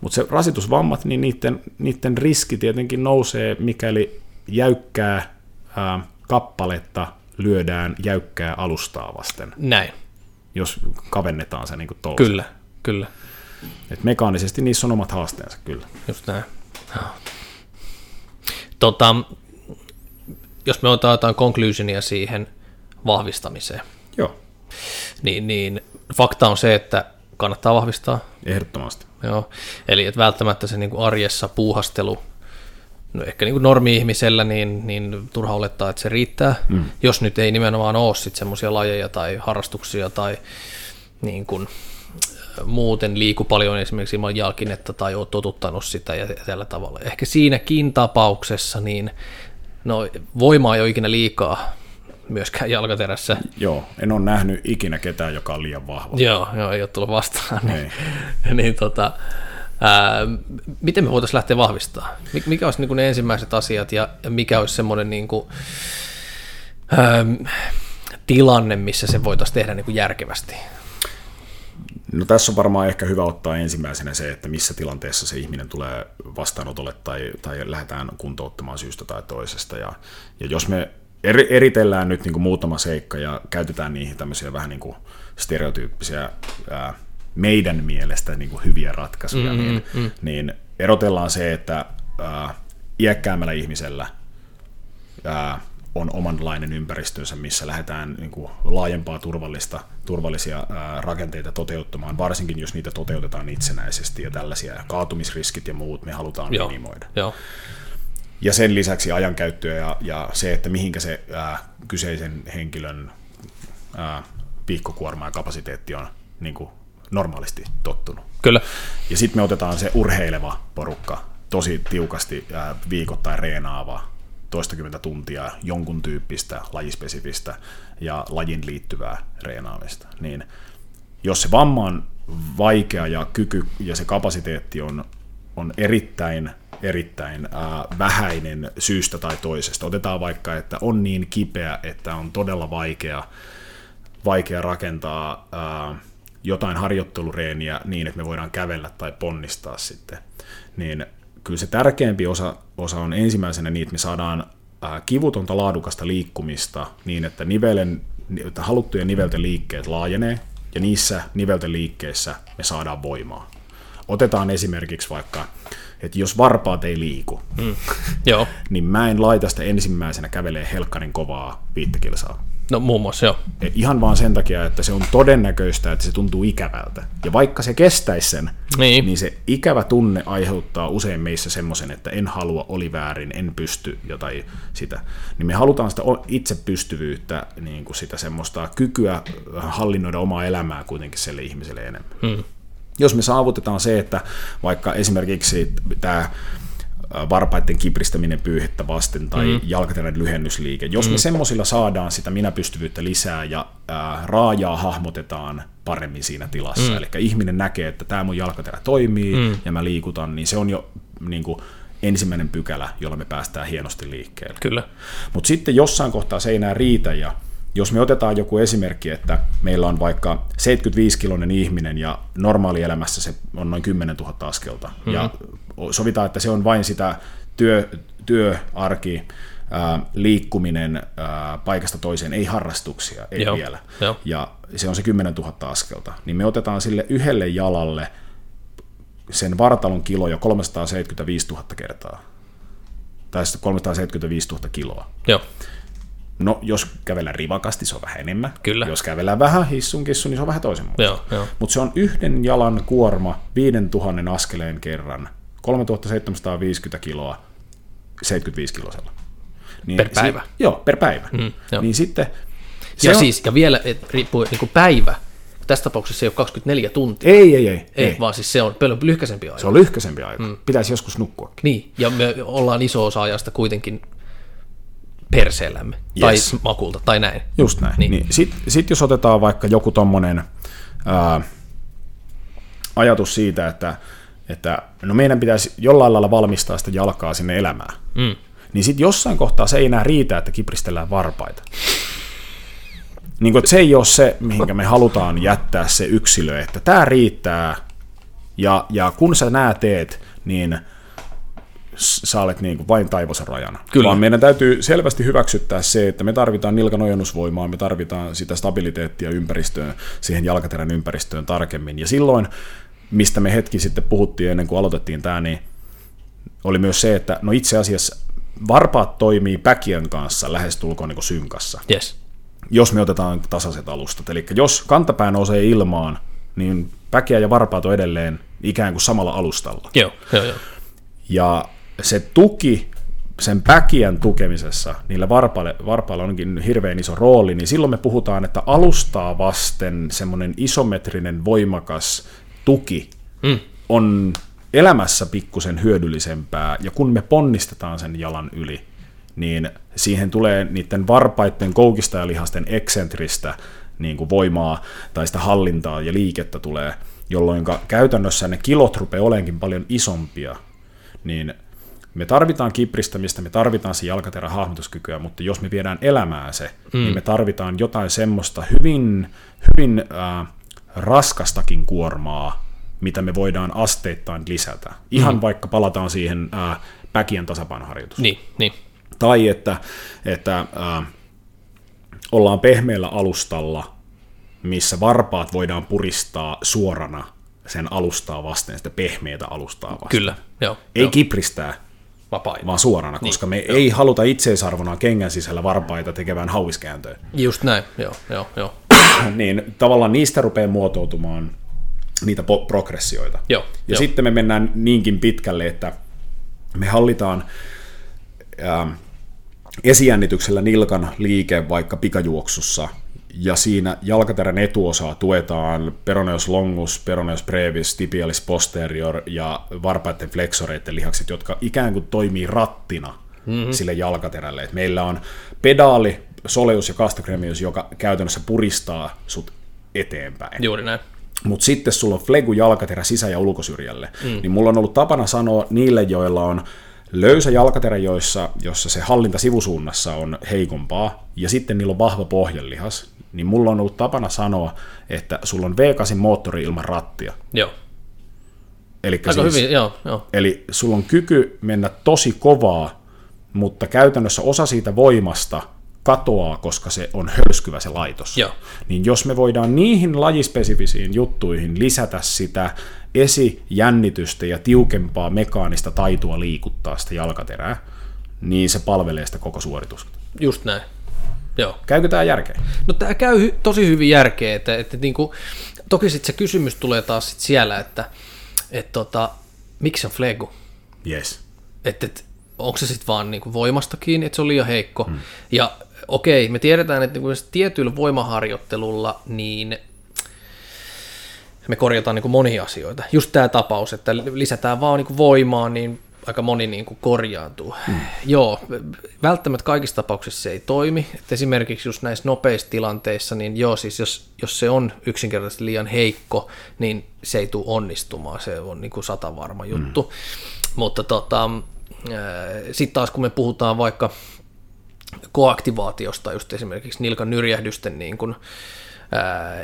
mutta se rasitusvammat, niin niiden, niiden riski tietenkin nousee, mikäli jäykkää ää, kappaletta lyödään jäykkää alustaa vasten, Näin. jos kavennetaan se niin kuin toiseen. Kyllä, kyllä. Et mekaanisesti niissä on omat haasteensa kyllä. Just näin. Tota, jos me otetaan jotain conclusionia siihen vahvistamiseen, Joo. niin, niin fakta on se, että kannattaa vahvistaa. Ehdottomasti. Joo. Eli että välttämättä se niin kuin arjessa puuhastelu, no ehkä niin kuin normi-ihmisellä, niin, niin turha olettaa, että se riittää, mm. jos nyt ei nimenomaan ole sitten semmoisia lajeja tai harrastuksia tai niin kuin, muuten liiku paljon esimerkiksi ilman jalkinetta tai olet totuttanut sitä ja tällä tavalla. Ehkä siinäkin tapauksessa niin no, voimaa ei ole ikinä liikaa myöskään jalkaterässä. Joo, en ole nähnyt ikinä ketään, joka on liian vahva. Joo, joo ei ole tullut vastaan. Niin, niin tota, ää, miten me voitaisiin lähteä vahvistamaan? Mikä olisi niin ne ensimmäiset asiat ja, ja mikä olisi semmoinen niin kuin, ää, tilanne, missä se voitaisiin tehdä niin kuin järkevästi? No tässä on varmaan ehkä hyvä ottaa ensimmäisenä se, että missä tilanteessa se ihminen tulee vastaanotolle tai, tai lähdetään kuntouttamaan syystä tai toisesta. Ja, ja jos me eri, eritellään nyt niin kuin muutama seikka ja käytetään niihin tämmöisiä vähän niin kuin stereotyyppisiä ää, meidän mielestä niin kuin hyviä ratkaisuja, mm-hmm, niin, mm. niin erotellaan se, että ää, iäkkäämmällä ihmisellä ää, on omanlainen ympäristönsä, missä lähdetään niin kuin laajempaa turvallista, turvallisia ää, rakenteita toteuttamaan, varsinkin jos niitä toteutetaan itsenäisesti ja tällaisia kaatumisriskit ja muut me halutaan Joo. minimoida. Joo. Ja sen lisäksi ajankäyttöä ja, ja se, että mihinkä se ää, kyseisen henkilön ää, piikkokuorma ja kapasiteetti on niin kuin normaalisti tottunut. Kyllä. Ja sitten me otetaan se urheileva porukka, tosi tiukasti ää, viikoittain reenaava, toistakymmentä tuntia jonkun tyyppistä lajispesifistä ja lajin liittyvää reenaamista. Niin jos se vamma on vaikea ja kyky ja se kapasiteetti on, on erittäin erittäin äh, vähäinen syystä tai toisesta. Otetaan vaikka, että on niin kipeä, että on todella vaikea, vaikea rakentaa äh, jotain harjoittelureeniä niin, että me voidaan kävellä tai ponnistaa sitten. Niin kyllä se tärkeämpi osa, osa on ensimmäisenä niin, että me saadaan kivutonta laadukasta liikkumista niin, että, nivelen, että haluttujen nivelten liikkeet laajenee, ja niissä nivelten liikkeissä me saadaan voimaa. Otetaan esimerkiksi vaikka että jos varpaat ei liiku, mm. Niin mä en laita sitä ensimmäisenä kävelee helkkarin kovaa viittä kilsaa. No muun muassa joo. E, ihan vaan sen takia, että se on todennäköistä, että se tuntuu ikävältä. Ja vaikka se kestäisi sen, niin, niin se ikävä tunne aiheuttaa usein meissä semmoisen, että en halua, oli väärin, en pysty jotain sitä. Niin me halutaan sitä itsepystyvyyttä, niin kuin sitä semmoista kykyä hallinnoida omaa elämää kuitenkin sille ihmiselle enemmän. Hmm. Jos me saavutetaan se, että vaikka esimerkiksi tämä varpaiden kipristäminen pyyhettä vasten tai mm. jalkaterän lyhennysliike. Jos mm. me semmoisilla saadaan sitä minäpystyvyyttä lisää ja ää, raajaa hahmotetaan paremmin siinä tilassa, mm. eli ihminen näkee, että tämä mun jalkaterä toimii mm. ja mä liikutan, niin se on jo niin kuin, ensimmäinen pykälä, jolla me päästään hienosti liikkeelle. Kyllä. Mutta sitten jossain kohtaa se ei enää riitä ja jos me otetaan joku esimerkki, että meillä on vaikka 75-kiloinen ihminen ja normaalielämässä se on noin 10 000 askelta, mm-hmm. ja sovitaan, että se on vain sitä työ, työarki, ää, liikkuminen ää, paikasta toiseen, ei harrastuksia, ei Joo. vielä, Joo. ja se on se 10 000 askelta, niin me otetaan sille yhdelle jalalle sen vartalon kilo jo 375 000 kertaa, tai 375 000 kiloa. Joo. No, jos kävellä rivakasti, se on vähän enemmän. Kyllä. Jos kävellä vähän hissun kissun, niin se on vähän toisen muuta. Mutta se on yhden jalan kuorma 5000 askeleen kerran, 3750 kiloa 75 kilosella. Niin per päivä? Si- joo, per päivä. Mm, joo. Niin sitten... Se ja on... siis, ja vielä et, riippuu niin kuin päivä, tässä tapauksessa se ei ole 24 tuntia. Ei, ei, ei. Ei, ei. vaan siis se on paljon lyhkäisempi aika. Se on lyhkäisempi aika. Mm. Pitäisi joskus nukkua. Niin, ja me ollaan iso osa ajasta kuitenkin perseellämme yes. tai makulta tai näin. Just näin. Niin. Niin Sitten sit jos otetaan vaikka joku tommonen ää, ajatus siitä, että, että no meidän pitäisi jollain lailla valmistaa sitä jalkaa sinne elämään, mm. niin sitten jossain kohtaa se ei enää riitä, että kipristellään varpaita. Niin kuin, että se ei ole se, mihinkä me halutaan jättää se yksilö, että tämä riittää, ja, ja kun sä nää teet, niin – sä olet niin kuin vain taivosen rajana. Kyllä. Vaan meidän täytyy selvästi hyväksyttää se, että me tarvitaan nilkan ojennusvoimaa, me tarvitaan sitä stabiliteettia ympäristöön, siihen jalkaterän ympäristöön tarkemmin. Ja silloin, mistä me hetki sitten puhuttiin ennen kuin aloitettiin tämä, niin oli myös se, että no itse asiassa varpaat toimii päkien kanssa lähestulkoon niin synkassa. Yes. jos me otetaan tasaiset alustat. Eli jos kantapää nousee ilmaan, niin päkiä ja varpaat on edelleen ikään kuin samalla alustalla. Joo, joo, joo. Ja se tuki sen päkiän tukemisessa, niillä varpailla, varpailla onkin hirveän iso rooli, niin silloin me puhutaan, että alustaa vasten semmoinen isometrinen voimakas tuki mm. on elämässä pikkusen hyödyllisempää, ja kun me ponnistetaan sen jalan yli, niin siihen tulee niiden varpaiden koukistajalihasten eksentristä niin kuin voimaa tai sitä hallintaa ja liikettä tulee, jolloin käytännössä ne kilot rupeaa olenkin paljon isompia, niin me tarvitaan kipristämistä, me tarvitaan se jalkaterän hahmotuskykyä, mutta jos me viedään elämään se, mm. niin me tarvitaan jotain semmoista hyvin, hyvin äh, raskastakin kuormaa, mitä me voidaan asteittain lisätä. Ihan mm. vaikka palataan siihen äh, päkien tasapainoharjoitukseen. Niin, niin. Tai että, että äh, ollaan pehmeällä alustalla, missä varpaat voidaan puristaa suorana sen alustaa vasten, sitä pehmeätä alustaa vasten. Kyllä, joo. Ei joo. kipristää, Vapaina. vaan suorana, Niin, koska me joo. ei haluta itseisarvona kengän sisällä varpaita tekevään hauiskääntöä. Just näin, joo, joo, joo. niin tavallaan niistä rupeaa muotoutumaan niitä po- progressioita. Joo, ja joo. sitten me mennään niinkin pitkälle, että me hallitaan ää, esijännityksellä nilkan liike vaikka pikajuoksussa, ja siinä jalkaterän etuosaa tuetaan peroneus longus, peroneus brevis, tibialis posterior ja varpaiden flexoreiden lihakset, jotka ikään kuin toimii rattina mm-hmm. sille jalkaterälle. Et meillä on pedaali, soleus ja gastrocnemius, joka käytännössä puristaa sut eteenpäin. Juuri näin. Mutta sitten sulla on flegu jalkaterä sisä- ja ulkosyrjälle. Mm. Niin mulla on ollut tapana sanoa niille, joilla on löysä jalkaterä, joissa, jossa se hallinta sivusuunnassa on heikompaa, ja sitten niillä on vahva pohjelihas, niin mulla on ollut tapana sanoa, että sulla on V8 moottori ilman rattia. Joo. Eli Aika hyvin, joo, joo. Eli sulla on kyky mennä tosi kovaa, mutta käytännössä osa siitä voimasta katoaa, koska se on hölskyvä se laitos. Joo. Niin jos me voidaan niihin lajispesifisiin juttuihin lisätä sitä esijännitystä ja tiukempaa mekaanista taitoa liikuttaa sitä jalkaterää, niin se palvelee sitä koko suoritusta. Just näin. Joo. Käykö tämä järkeen? No tämä käy tosi hyvin järkeä, että, että niinku, toki sitten se kysymys tulee taas sit siellä, että et tota, miksi on flegu? Yes. Että et, onko se sitten vaan niinku voimasta kiinni, että se on liian heikko. Hmm. Ja okei, me tiedetään, että niinku tietyllä voimaharjoittelulla niin me korjataan niinku monia asioita. Just tämä tapaus, että lisätään vaan niinku voimaa, niin aika moni niinku korjaantuu. Hmm. Joo, välttämättä kaikissa tapauksissa se ei toimi. Et esimerkiksi just näissä nopeissa tilanteissa, niin joo, siis jos, jos se on yksinkertaisesti liian heikko, niin se ei tule onnistumaan. Se on niinku sata varma juttu. Hmm. Mutta tota, sitten taas kun me puhutaan vaikka koaktivaatiosta, just esimerkiksi nilkan nyrjähdysten niin kuin,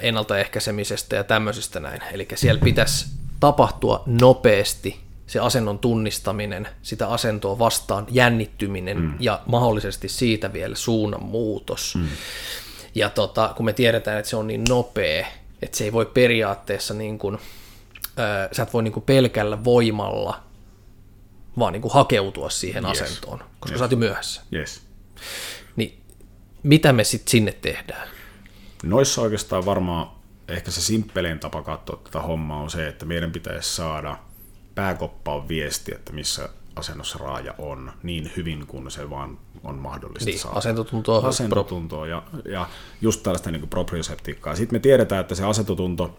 ennaltaehkäisemisestä ja tämmöisestä näin. Eli siellä pitäisi tapahtua nopeasti se asennon tunnistaminen, sitä asentoa vastaan jännittyminen mm. ja mahdollisesti siitä vielä suunnan muutos. Mm. Ja tota, kun me tiedetään, että se on niin nopea, että se ei voi periaatteessa, niin kuin, ää, sä et voi niin kuin pelkällä voimalla vaan niin kuin hakeutua siihen yes. asentoon, koska yes. sä oot jo myöhässä. Yes. Niin mitä me sitten sinne tehdään? Noissa oikeastaan varmaan ehkä se simppelein tapa katsoa tätä hommaa on se, että meidän pitäisi saada pääkoppaan viesti, että missä asennossa raaja on niin hyvin kuin se vaan on mahdollista niin, saada. Asentotuntoa. Asentotuntoa ja, ja just tällaista niin proprioseptiikkaa. Sitten me tiedetään, että se asentotunto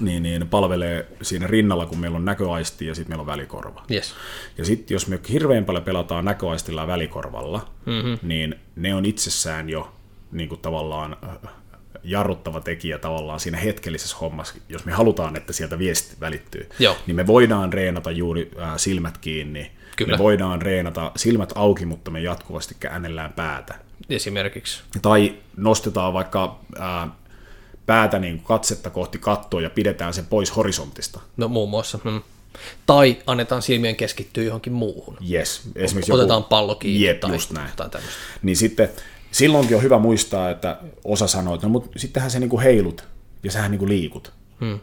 niin, niin palvelee siinä rinnalla, kun meillä on näköaisti ja sitten meillä on välikorva. Yes. Ja sitten jos me hirveän paljon pelataan näköaistilla ja välikorvalla, mm-hmm. niin ne on itsessään jo niin kuin tavallaan äh, jarruttava tekijä tavallaan siinä hetkellisessä hommassa, jos me halutaan, että sieltä viesti välittyy, Joo. niin me voidaan reenata juuri äh, silmät kiinni, Kyllä. me voidaan reenata silmät auki, mutta me jatkuvasti käännellään päätä. Esimerkiksi. Tai nostetaan vaikka äh, päätä niin katsetta kohti kattoa ja pidetään sen pois horisontista. No muun muassa. Mm. Tai annetaan silmien keskittyä johonkin muuhun. Yes. Esimerkiksi Otetaan pallo kiinni Jep, tai just näin. tämmöistä. Niin sitten silloinkin on hyvä muistaa, että osa sanoo, että no, mutta sittenhän se niinku heilut ja sähän niinku liikut. Hmm.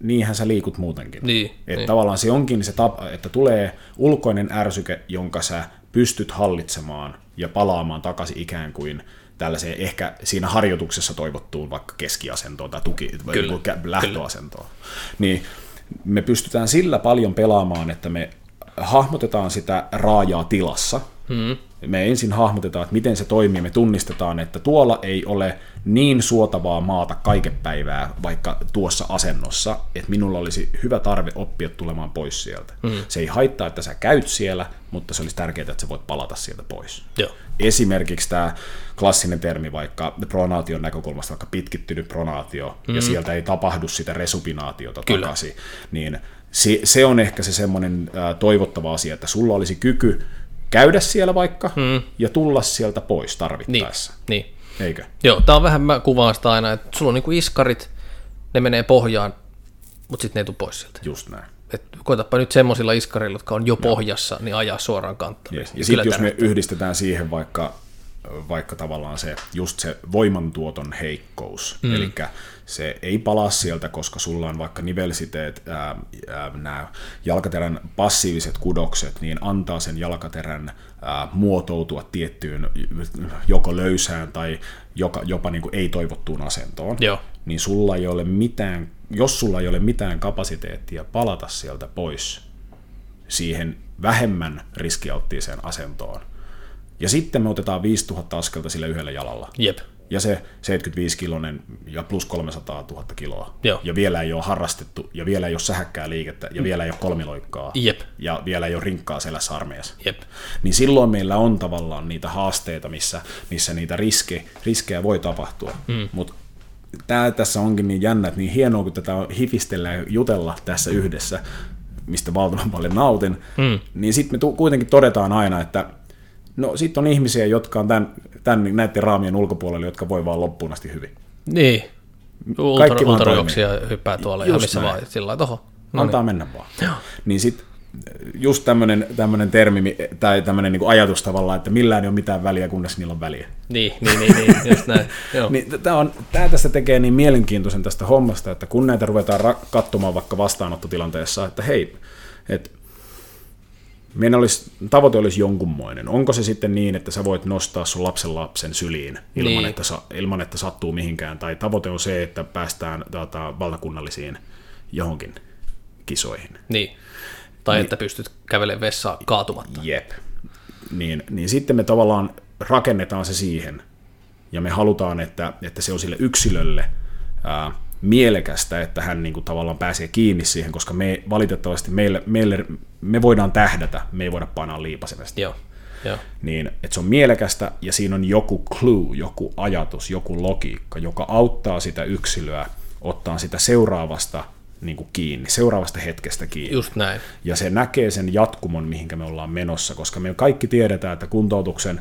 Niinhän sä liikut muutenkin. Niin, että niin. tavallaan se onkin se tapa, että tulee ulkoinen ärsyke, jonka sä pystyt hallitsemaan ja palaamaan takaisin ikään kuin tällaiseen ehkä siinä harjoituksessa toivottuun vaikka keskiasentoon tai tuki, Kyllä, lähtöasentoon. Niin me pystytään sillä paljon pelaamaan, että me hahmotetaan sitä raajaa tilassa. Mm. Me ensin hahmotetaan, että miten se toimii, me tunnistetaan, että tuolla ei ole niin suotavaa maata kaiken päivää, vaikka tuossa asennossa, että minulla olisi hyvä tarve oppia tulemaan pois sieltä. Mm. Se ei haittaa, että sä käyt siellä, mutta se olisi tärkeää, että sä voit palata sieltä pois. Joo. Esimerkiksi tämä klassinen termi vaikka pronaation näkökulmasta, vaikka pitkittynyt pronaatio, mm. ja sieltä ei tapahdu sitä resupinaatiota Kyllä. takaisin, niin se, se on ehkä se semmoinen toivottava asia, että sulla olisi kyky käydä siellä vaikka mm. ja tulla sieltä pois Niin, tarvittaessa. niin. Eikö? Joo, tää on vähän, mä kuvaan sitä aina, että sulla on niinku iskarit, ne menee pohjaan, mutta sitten ne ei tule pois sieltä. Just näin. Et koetapa nyt semmoisilla iskarilla, jotka on jo pohjassa, niin ajaa suoraan kanttariin. Yes. Niin Ja sitten jos me yhdistetään siihen vaikka, vaikka tavallaan se, just se voimantuoton heikkous, mm. eli se ei palaa sieltä, koska sulla on vaikka nivelsiteet, ää, ää, nämä jalkaterän passiiviset kudokset, niin antaa sen jalkaterän ää, muotoutua tiettyyn joko löysään tai joka, jopa niin kuin ei-toivottuun asentoon, Joo. niin sulla ei ole mitään, jos sulla ei ole mitään kapasiteettia palata sieltä pois siihen vähemmän riskialttiiseen asentoon. Ja sitten me otetaan 5000 askelta sillä yhdellä jalalla. Jep. Ja se 75-kilonen ja plus 300 000 kiloa. Joo. Ja vielä ei ole harrastettu, ja vielä ei ole sähäkkää liikettä, ja vielä ei ole kolmiloikkaa. Jep. Ja vielä ei ole rinkkaa selässä armeijassa. Jep. Niin silloin meillä on tavallaan niitä haasteita, missä, missä niitä riske, riskejä voi tapahtua. Mm. Mutta tämä tässä onkin niin jännä, että niin hienoa, kun tätä on hifistellä ja jutella tässä yhdessä, mistä valtavan paljon nautin, mm. niin sitten me tu- kuitenkin todetaan aina, että no sitten on ihmisiä, jotka on tämän, tämän, näiden raamien ulkopuolella, jotka voi vaan loppuun asti hyvin. Niin. Kaikki Ultra, ultrajuoksija hyppää tuolla Just ja missä näin. vaan, sillä lailla toho. No Antaa mennä vaan. Niin sitten just tämmöinen tämmönen termi mi- tai tämmöinen niinku ajatus tavallaan, että millään ei ole mitään väliä, kunnes niillä on väliä. Niin, niin, niin, niin just näin. Joo. Niin, tämä, on, tämä tästä tekee niin mielenkiintoisen tästä hommasta, että kun näitä ruvetaan ra- katsomaan vaikka vastaanottotilanteessa, että hei, että meidän olisi, tavoite olisi jonkunmoinen. Onko se sitten niin, että sä voit nostaa sun lapsen lapsen syliin ilman, Niin. että, ilman että sattuu mihinkään, tai tavoite on se, että päästään tota, valtakunnallisiin johonkin kisoihin. Niin. Tai että pystyt kävelemään vessaan kaatumatta. Jep. Niin, niin sitten me tavallaan rakennetaan se siihen, ja me halutaan, että, että se on sille yksilölle ää, mielekästä, että hän niin kuin, tavallaan pääsee kiinni siihen, koska me valitettavasti meille, meille, me voidaan tähdätä, me ei voida painaa liipasimesta. Joo. Joo. Niin, että se on mielekästä ja siinä on joku clue, joku ajatus, joku logiikka, joka auttaa sitä yksilöä ottaa sitä seuraavasta niin kuin kiinni, seuraavasta hetkestä kiinni. Just näin. Ja se näkee sen jatkumon, mihinkä me ollaan menossa, koska me kaikki tiedetään, että kuntoutuksen,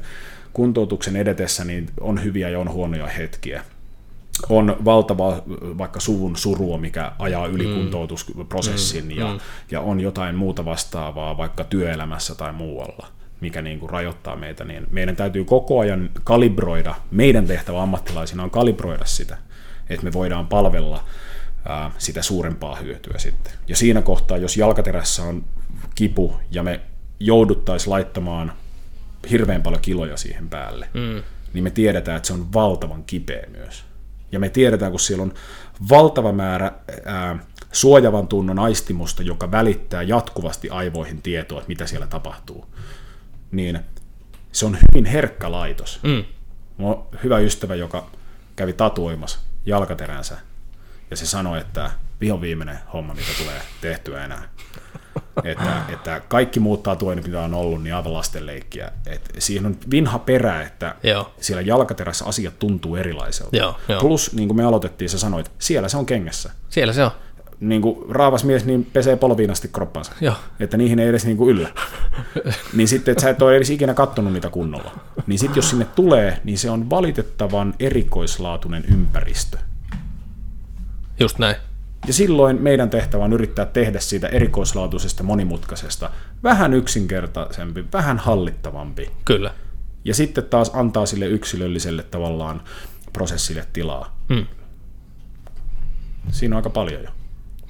kuntoutuksen edetessä niin on hyviä ja on huonoja hetkiä. On valtava vaikka suvun surua, mikä ajaa mm. kuntoutusprosessin, mm. Ja, mm. ja on jotain muuta vastaavaa vaikka työelämässä tai muualla mikä niin kuin rajoittaa meitä, niin meidän täytyy koko ajan kalibroida, meidän tehtävä ammattilaisina on kalibroida sitä, että me voidaan palvella ää, sitä suurempaa hyötyä sitten. Ja siinä kohtaa, jos jalkaterässä on kipu ja me jouduttaisiin laittamaan hirveän paljon kiloja siihen päälle, mm. niin me tiedetään, että se on valtavan kipeä myös. Ja me tiedetään, kun siellä on valtava määrä ää, suojavan tunnon aistimusta, joka välittää jatkuvasti aivoihin tietoa, että mitä siellä tapahtuu, niin se on hyvin herkkä laitos. Mm. Mulla on hyvä ystävä, joka kävi tatuoimassa jalkateränsä, ja se sanoi, että vihon viimeinen homma, mitä tulee tehtyä enää. Että, että kaikki muut tatuoinnit, mitä on ollut, niin aivan lastenleikkiä. Et siihen on vinha perä, että Joo. siellä jalkaterässä asiat tuntuu erilaiselta. Joo, joo. Plus, niin kuin me aloitettiin, sä sanoit, siellä se on kengässä. Siellä se on. Niin kuin raavas mies niin pesee polviin asti kroppansa. Joo. Että niihin ei edes niin kuin yllä. niin sitten, että sä et ole edes ikinä kattonut niitä kunnolla. Niin sitten jos sinne tulee, niin se on valitettavan erikoislaatuinen ympäristö. Just näin. Ja silloin meidän tehtävä on yrittää tehdä siitä erikoislaatuisesta monimutkaisesta vähän yksinkertaisempi, vähän hallittavampi. Kyllä. Ja sitten taas antaa sille yksilölliselle tavallaan prosessille tilaa. Mm. Siinä on aika paljon jo.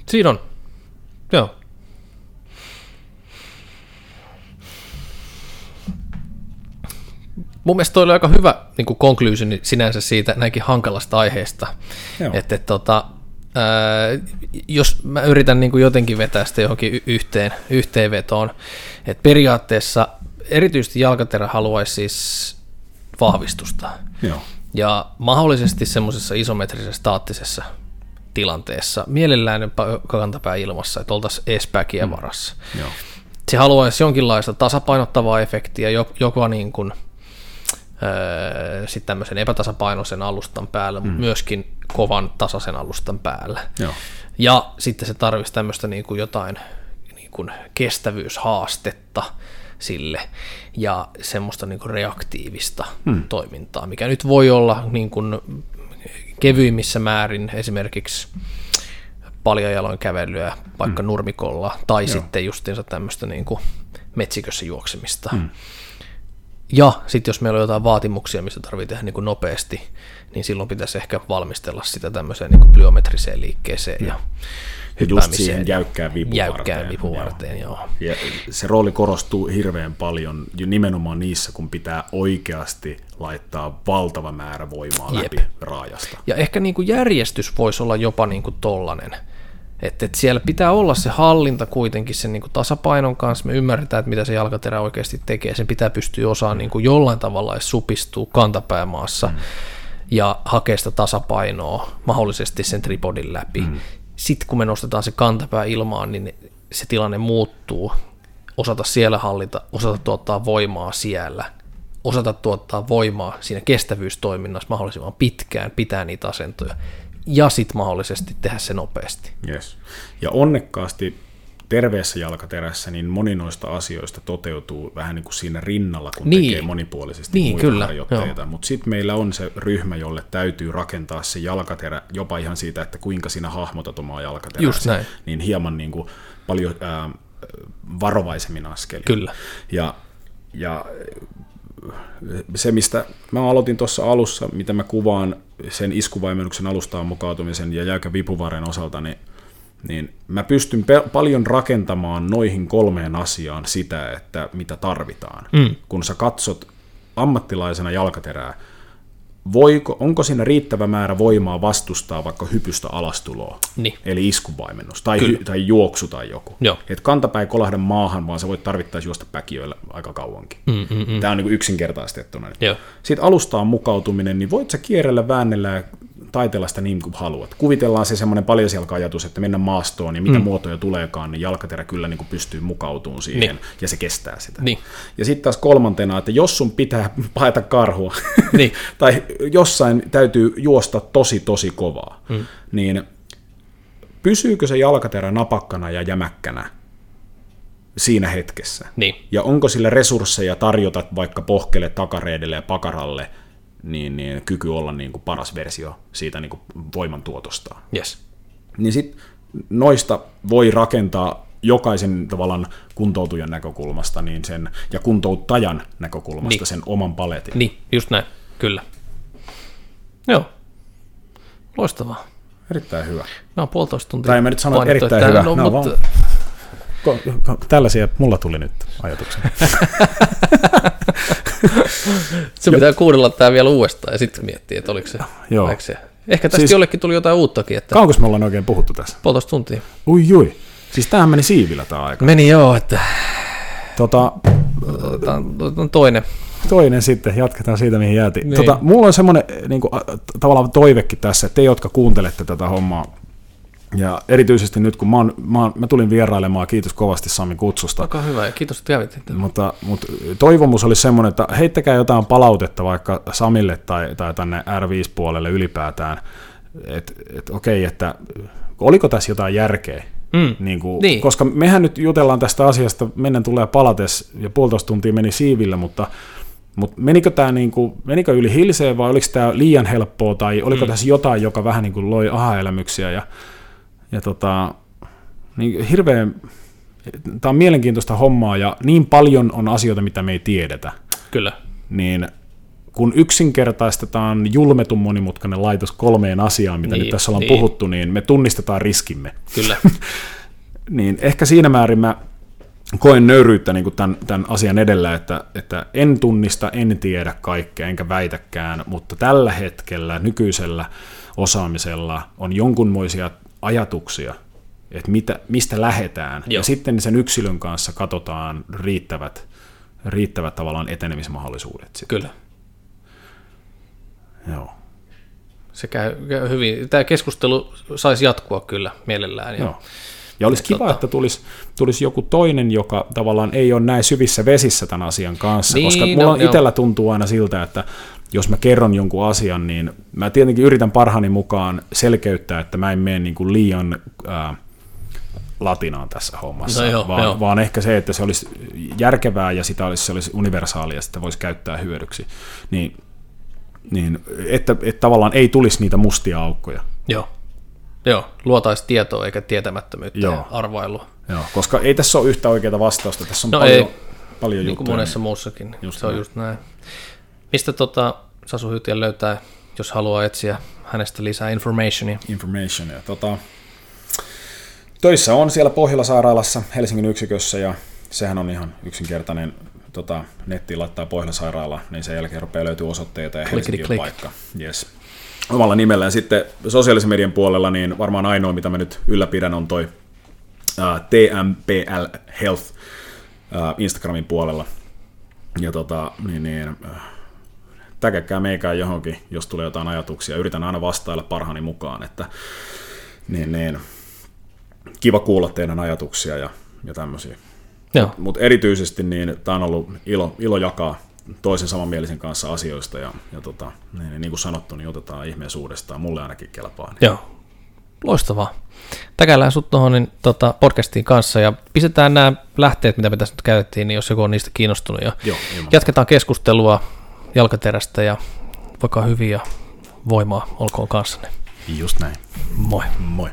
Siinä on. Joo. mun mielestä toi oli aika hyvä niin conclusion sinänsä siitä näinkin hankalasta aiheesta. Joo. Että et, tota, jos mä yritän niin kuin jotenkin vetää sitä johonkin yhteen, yhteenvetoon, että periaatteessa erityisesti jalkaterä haluaisi siis vahvistusta. Joo. Ja mahdollisesti semmoisessa isometrisessä staattisessa tilanteessa, mielellään kantapää ilmassa, että oltaisiin espäkiä varassa. Joo. Se haluaisi jonkinlaista tasapainottavaa efektiä, jo- joka niin kuin, sitten tämmöisen epätasapainoisen alustan päällä, mutta myöskin kovan tasaisen alustan päällä. Joo. Ja sitten se tarvitsisi tämmöistä niin kuin jotain niin kuin kestävyyshaastetta sille ja semmoista niin kuin reaktiivista hmm. toimintaa, mikä nyt voi olla niin kuin kevyimmissä määrin esimerkiksi paljajaloin kävelyä vaikka hmm. nurmikolla tai Joo. sitten justiinsa tämmöistä niin kuin metsikössä juoksemista. Hmm. Ja sitten jos meillä on jotain vaatimuksia, missä tarvitsee tehdä niin kuin nopeasti, niin silloin pitäisi ehkä valmistella sitä tämmöiseen niin kuin plyometriseen liikkeeseen ja Just siihen jäykkään vipuvarteen. Jäykkään vipuvarteen, joo. Ja se rooli korostuu hirveän paljon jo nimenomaan niissä, kun pitää oikeasti laittaa valtava määrä voimaa Jep. läpi raajasta. Ja ehkä niin kuin järjestys voisi olla jopa niin kuin tollanen. Että et siellä pitää olla se hallinta kuitenkin sen niin kuin tasapainon kanssa. Me ymmärretään, että mitä se jalkaterä oikeasti tekee. Sen pitää pystyä osaamaan niin kuin jollain tavalla edes supistua kantapäämaassa mm. ja hakea sitä tasapainoa mahdollisesti sen tripodin läpi. Mm. Sitten kun me nostetaan se kantapää ilmaan, niin se tilanne muuttuu. Osata siellä hallita, osata tuottaa voimaa siellä osata tuottaa voimaa siinä kestävyystoiminnassa mahdollisimman pitkään, pitää niitä asentoja ja sitten mahdollisesti tehdä se nopeasti. Yes. Ja onnekkaasti terveessä jalkaterässä niin moni noista asioista toteutuu vähän niin kuin siinä rinnalla, kun Niin. tekee monipuolisesti Niin, muita kyllä, harjoitteita. Mutta sitten meillä on se ryhmä, jolle täytyy rakentaa se jalkaterä jopa ihan siitä, että kuinka sinä hahmotat omaa jalkaterää. Niin hieman niin kuin paljon ää, varovaisemmin askelin. Kyllä. Ja, ja se, mistä mä aloitin tuossa alussa, mitä mä kuvaan sen iskuvaimennuksen alustaan mukautumisen ja jäykän vipuvaren osalta, niin, niin mä pystyn pe- paljon rakentamaan noihin kolmeen asiaan sitä, että mitä tarvitaan. Mm. Kun sä katsot ammattilaisena jalkaterää, voiko, onko siinä riittävä määrä voimaa vastustaa vaikka hypystä alastuloa, Niin. eli iskuvaimennus, tai, hy, tai juoksu tai joku. Joo. Et kantapää ei kolahda maahan, vaan sä voit tarvittaessa juosta päkiöillä aika kauankin. Mm, mm, mm. Tämä on niin yksinkertaistettuna. Joo. Sitten alustaan mukautuminen, niin voit sä kierrellä, väännellä ja taitella sitä niin kuin haluat. Kuvitellaan se semmoinen paljasjalka-ajatus, että mennä maastoon ja mitä mm. muotoja tuleekaan, niin jalkaterä kyllä niin kuin pystyy mukautumaan siihen Niin. ja se kestää sitä. Niin. Ja sitten taas kolmantena, että jos sun pitää paeta karhua Niin. tai jossain täytyy juosta tosi tosi kovaa, mm. niin pysyykö se jalkaterä napakkana ja jämäkkänä siinä hetkessä? Niin. Ja onko sillä resursseja tarjota vaikka pohkelle, takareidelle ja pakaralle niin, niin kyky olla niin kuin paras versio siitä niin kuin voimantuotosta? Yes. Niin sit noista voi rakentaa jokaisen tavallaan kuntoutujan näkökulmasta niin sen, ja kuntouttajan näkökulmasta Niin. sen oman paletin. Niin, just näin. Kyllä. Joo. Loistavaa. Erittäin hyvä. Mä oon puolitoista tuntia Tai en mä nyt sano, että erittäin hyvä. No, Nämä on mutta, vaan- Ko- ko- tällaisia mulla tuli nyt ajatuksia. se pitää kuunnella tää vielä uudestaan ja sitten miettiä, että oliko se. Joo. oliko se. Ehkä tästä Siis- siis, jollekin tuli jotain uuttakin, että Kauanko me ollaan oikein puhuttu tässä? puolitoista tuntia. Ui jui. Siis tämähän meni siivillä tämä aika. Meni joo, että Tota, otetaan, otetaan toinen. toinen sitten, jatketaan siitä, mihin jäätiin. Niin. Tota, mulla on semmoinen niin kuin, tavallaan toivekin tässä, että te, jotka kuuntelette tätä hommaa, ja erityisesti nyt, kun mä, oon, mä, oon, mä tulin vierailemaan, kiitos kovasti Sami kutsusta, Aika hyvä ja kiitos, että kävit. mutta, mutta toivomus oli semmoinen, että heittäkää jotain palautetta vaikka Samille tai, tai tänne R5-puolelle ylipäätään, että et, okei, että oliko tässä jotain järkeä, Mm. niin kuin, Niin. koska mehän nyt jutellaan tästä asiasta, mennään tulee palates, ja puolitoista tuntia meni siivillä, mutta, mutta menikö tämä niin kuin, menikö yli hilseen vai oliko tämä liian helppoa, tai oliko mm. tässä jotain, joka vähän niin kuin loi aha-elämyksiä, ja, ja tota, niin hirveän, tämä on mielenkiintoista hommaa, ja niin paljon on asioita, mitä me ei tiedetä, Kyllä. niin kun yksinkertaistetaan julmetun monimutkainen laitos kolmeen asiaan, mitä Niin, nyt tässä ollaan niin. puhuttu, niin me tunnistetaan riskimme Kyllä. niin ehkä siinä määrin mä koen nöyryyttä niin kuin tämän, tämän asian edellä, että, että en tunnista, en tiedä kaikkea, enkä väitäkään, mutta tällä hetkellä nykyisellä osaamisella on jonkunmoisia ajatuksia, että mitä, mistä lähdetään, Joo. ja sitten sen yksilön kanssa katsotaan riittävät, riittävät tavallaan etenemismahdollisuudet. Sitten. Kyllä. Joo. Se käy, käy hyvin. Tämä keskustelu saisi jatkua kyllä mielellään. Joo. ja olisi kiva, tota... että tulisi, tulisi joku toinen, joka tavallaan ei ole näin syvissä vesissä tämän asian kanssa, niin, koska mulla no, itsellä tuntuu aina siltä, että jos mä kerron jonkun asian, niin mä tietenkin yritän parhaani mukaan selkeyttää, että mä en mene niin kuin liian ää, latinaan tässä hommassa, no joo, vaan, joo. vaan ehkä se, että se olisi järkevää ja sitä olisi, se olisi universaalia ja sitä voisi käyttää hyödyksi. Niin, niin että, että tavallaan ei tulisi niitä mustia aukkoja. Joo, joo. luotaisi tietoa eikä tietämättömyyttä joo. ja arvailua. Joo, koska ei tässä ole yhtä oikeaa vastausta, tässä on no paljon, ei, paljon niin juttuja. kuin monessa niin muussakin, just se on näin. just näin. Mistä tota, Sasu Hytiä löytää, jos haluaa etsiä hänestä lisää informationia? Informationia. Tota, töissä on siellä Pohjola-sairaalassa Helsingin yksikössä ja sehän on ihan yksinkertainen tota, nettiin laittaa Pohjola-sairaala, niin sen jälkeen rupeaa löytyä osoitteita ja Helsingin paikka. Yes. Omalla nimellä. Ja sitten sosiaalisen median puolella, niin varmaan ainoa, mitä mä nyt ylläpidän, on toi uh, TMPL Health uh, Instagramin puolella. Ja tota, niin, niin, uh, täkäkää meikään johonkin, jos tulee jotain ajatuksia. Yritän aina vastailla parhaani mukaan, että niin, niin, kiva kuulla teidän ajatuksia ja, ja tämmöisiä. Mutta mut erityisesti niin tämä on ollut ilo, ilo jakaa toisen samanmielisen kanssa asioista ja, ja tota, niin, niin kuin sanottu, niin otetaan ihmeessä uudestaan. Mulle ainakin kelpaa. Niin. Joo, loistavaa. Täkäillään sut tuohon niin, tota, podcastiin kanssa ja pistetään nämä lähteet, mitä me tässä nyt käytettiin, niin jos joku on niistä kiinnostunut. Ja Joo, jatketaan keskustelua jalkaterästä ja vaikka hyviä voimaa olkoon kanssanne. Just näin. Moi. Moi.